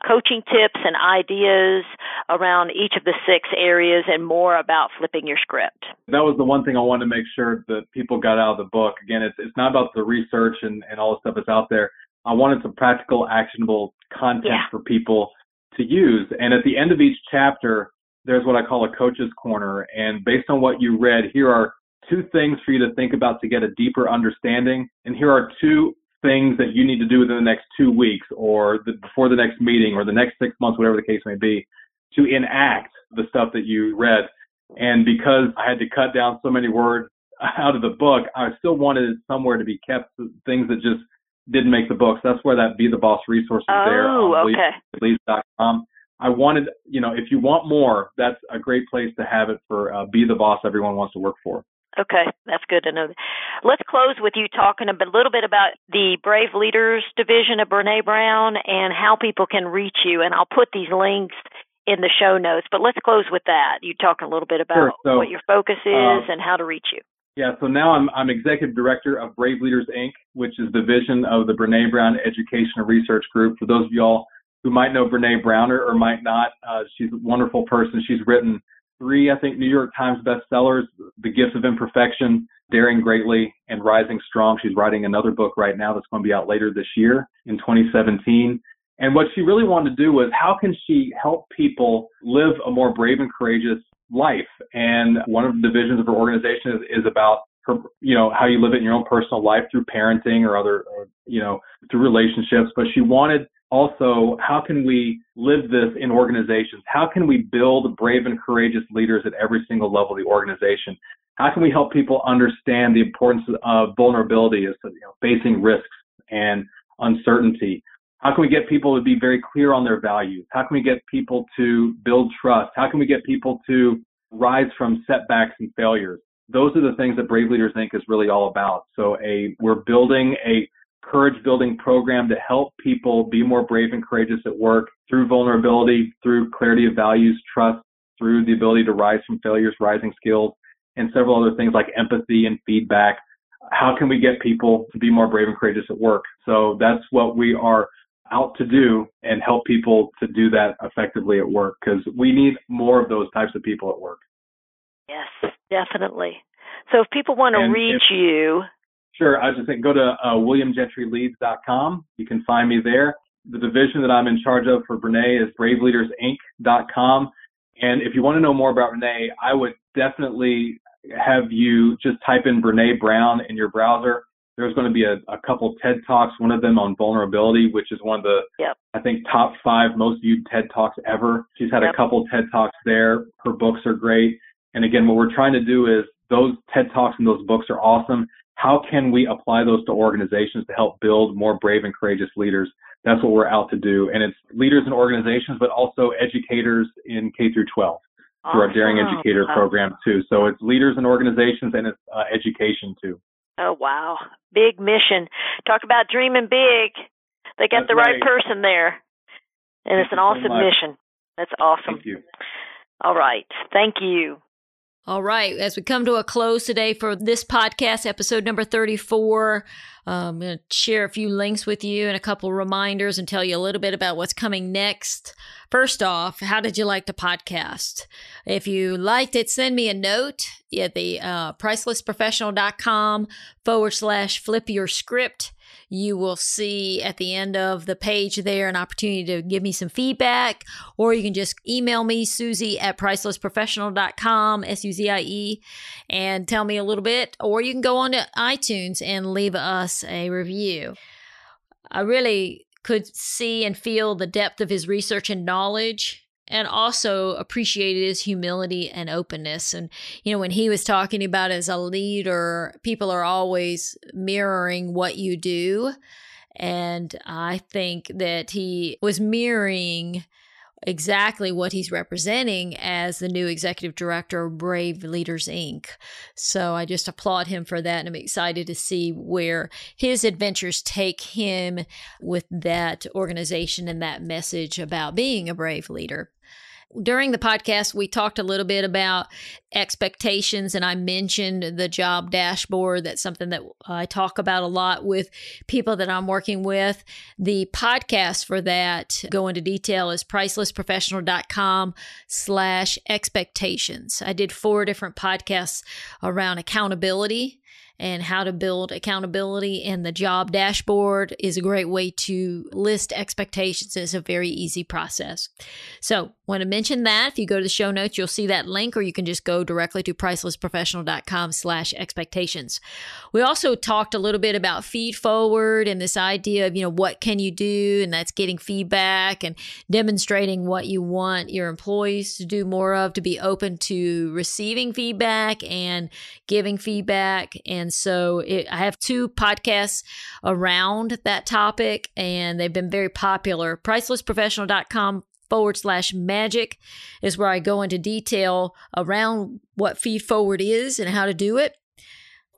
Speaker 2: coaching tips and ideas around each of the six areas and more about flipping your script.
Speaker 3: That was the one thing I wanted to make sure that people got out of the book. Again, it's it's not about the research and, and all the stuff that's out there. I wanted some practical, actionable content
Speaker 2: Yeah.
Speaker 3: for people to use. And at the end of each chapter, there's what I call a coach's corner. And based on what you read, here are two things for you to think about to get a deeper understanding. And here are two things that you need to do within the next two weeks or the, before the next meeting or the next six months, whatever the case may be, to enact the stuff that you read. And because I had to cut down so many words out of the book, I still wanted it somewhere to be kept, things that just didn't make the book. So that's where that Be the Boss resource is there
Speaker 2: Oh,
Speaker 3: on
Speaker 2: okay.
Speaker 3: leads.com. I wanted, you know, if you want more, that's a great place to have it for uh, Be the Boss everyone wants to work for.
Speaker 2: Okay, that's good to know. Let's close with you talking a little bit about the Brave Leaders Division of Brene Brown and how people can reach you. And I'll put these links in the show notes. But let's close with that. You talking a little bit about
Speaker 3: Sure. So,
Speaker 2: what your focus is
Speaker 3: um,
Speaker 2: and how to reach you.
Speaker 3: Yeah, so now I'm, I'm executive director of Brave Leaders Inc., which is the vision of the Brene Brown Education and Research Group. For those of y'all who might know Brene Brown or, or might not, uh, she's a wonderful person. She's written three, I think, New York Times bestsellers, The Gifts of Imperfection, Daring Greatly, and Rising Strong. She's writing another book right now that's going to be out later this year in 2017. And what she really wanted to do was how can she help people live a more brave and courageous life? And one of the divisions of her organization is, is about her, you know, how you live it in your own personal life through parenting or other, or, you know, through relationships. But she wanted also, how can we live this in organizations? How can we build brave and courageous leaders at every single level of the organization? How can we help people understand the importance of vulnerability as you know, facing risks and uncertainty? How can we get people to be very clear on their values? How can we get people to build trust? How can we get people to rise from setbacks and failures? Those are the things that Brave Leaders Inc. is really all about. So a we're building a courage building program to help people be more brave and courageous at work through vulnerability, through clarity of values, trust, through the ability to rise from failures, rising skills, and several other things like empathy and feedback. How can we get people to be more brave and courageous at work? So that's what we are out to do and help people to do that effectively at work because we need more of those types of people at work.
Speaker 2: Yes, definitely. So if people want to and reach if, you,
Speaker 3: Sure. I was just saying, go to uh, williamgentryleads.com. You can find me there. The division that I'm in charge of for Brene is braveleadersinc.com. And if you want to know more about Brene, I would definitely have you just type in Brene Brown in your browser. There's going to be a, a couple TED Talks, one of them on vulnerability, which is one of the,
Speaker 2: yep.
Speaker 3: I think, top five most viewed TED Talks ever. She's had yep. a couple TED Talks there. Her books are great. And again, what we're trying to do is those TED Talks and those books are awesome how can we apply those to organizations to help build more brave and courageous leaders? That's what we're out to do. And it's leaders in organizations, but also educators in K through 12 awesome. through our Daring Educator program too. So it's leaders in organizations and it's uh, education too.
Speaker 2: Oh, wow. Big mission. Talk about dreaming big. They got
Speaker 3: That's
Speaker 2: the right, right, person there. And
Speaker 3: Thank
Speaker 2: it's an awesome
Speaker 3: so
Speaker 2: mission. That's awesome.
Speaker 3: Thank you.
Speaker 2: All right. Thank you.
Speaker 1: All right. As we come to a close today for this podcast, episode number 34, um, I'm going to share a few links with you and a couple reminders and tell you a little bit about what's coming next. First off, how did you like the podcast? If you liked it, send me a note at the uh, pricelessprofessional.com forward slash flip your script you will see at the end of the page there an opportunity to give me some feedback, or you can just email me, Suzie at pricelessprofessional.com, S U Z I E, and tell me a little bit, or you can go on to iTunes and leave us a review. I really could see and feel the depth of his research and knowledge and also appreciated his humility and openness. And, you know, when he was talking about as a leader, people are always mirroring what you do. And I think that he was mirroring exactly what he's representing as the new executive director of Brave Leaders Inc. So I just applaud him for that. And I'm excited to see where his adventures take him with that organization and that message about being a brave leader. During the podcast, we talked a little bit about expectations, and I mentioned the job dashboard. That's something that I talk about a lot with people that I'm working with. The podcast for that, go into detail, is pricelessprofessional.com slash expectations. I did four different podcasts around accountability and how to build accountability. And the job dashboard is a great way to list expectations. It's a very easy process. So, want to mention that if you go to the show notes, you'll see that link, or you can just go directly to pricelessprofessional.com slash expectations. We also talked a little bit about feed forward and this idea of, you know, what can you do? And that's getting feedback and demonstrating what you want your employees to do more of, to be open to receiving feedback and giving feedback. And so it, I have two podcasts around that topic, and they've been very popular. Pricelessprofessional.com forward slash magic is where I go into detail around what feed forward is and how to do it.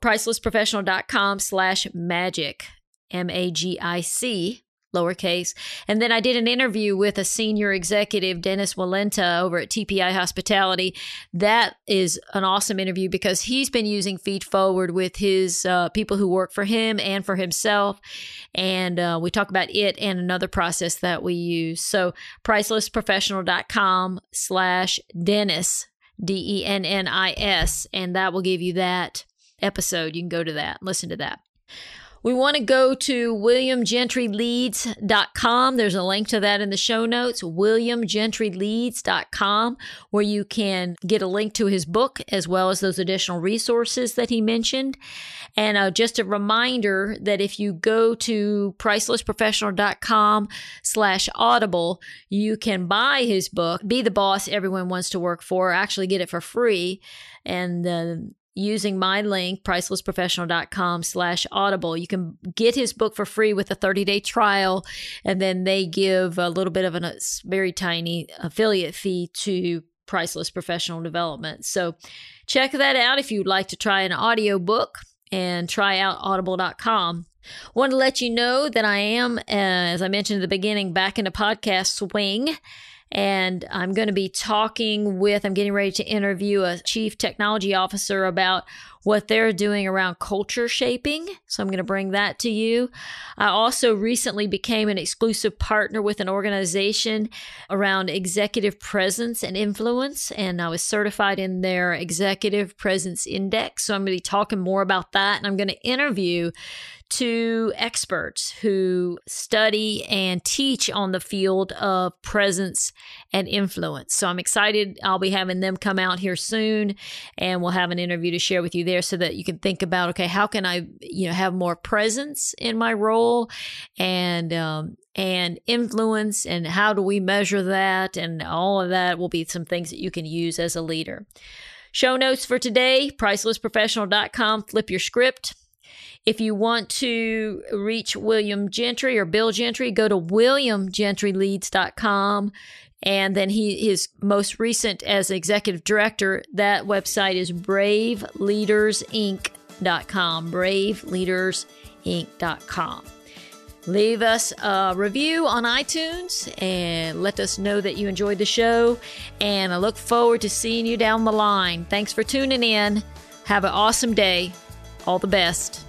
Speaker 1: Pricelessprofessional.com slash magic, M A G I C lowercase. And then I did an interview with a senior executive, Dennis Walenta, over at TPI Hospitality. That is an awesome interview because he's been using Feed Forward with his uh, people who work for him and for himself. And uh, we talk about it and another process that we use. So pricelessprofessional.com slash Dennis, D E N N I S, and that will give you that episode. You can go to that, listen to that. We want to go to williamgentryleads.com. There's a link to that in the show notes, williamgentryleads.com, where you can get a link to his book as well as those additional resources that he mentioned. And uh, just a reminder that if you go to pricelessprofessional.com slash audible, you can buy his book, Be the Boss Everyone Wants to Work For, actually get it for free. And uh, using my link, pricelessprofessional.com slash audible. You can get his book for free with a 30 day trial. And then they give a little bit of a very tiny affiliate fee to Priceless Professional Development. So check that out if you'd like to try an audio book and try out audible.com. Want to let you know that I am, as I mentioned at the beginning, back in a podcast swing. And I'm going to be talking with, I'm getting ready to interview a chief technology officer about what they're doing around culture shaping. So I'm going to bring that to you. I also recently became an exclusive partner with an organization around executive presence and influence, and I was certified in their executive presence index. So I'm going to be talking more about that, and I'm going to interview to experts who study and teach on the field of presence and influence. So I'm excited. I'll be having them come out here soon and we'll have an interview to share with you there so that you can think about okay, how can I, you know, have more presence in my role and um, and influence and how do we measure that and all of that will be some things that you can use as a leader. Show notes for today, pricelessprofessional.com, flip your script. If you want to reach William Gentry or Bill Gentry, go to williamgentryleads.com. And then he his most recent as executive director, that website is braveleadersinc.com. Braveleadersinc.com. Leave us a review on iTunes and let us know that you enjoyed the show. And I look forward to seeing you down the line. Thanks for tuning in. Have an awesome day. All the best.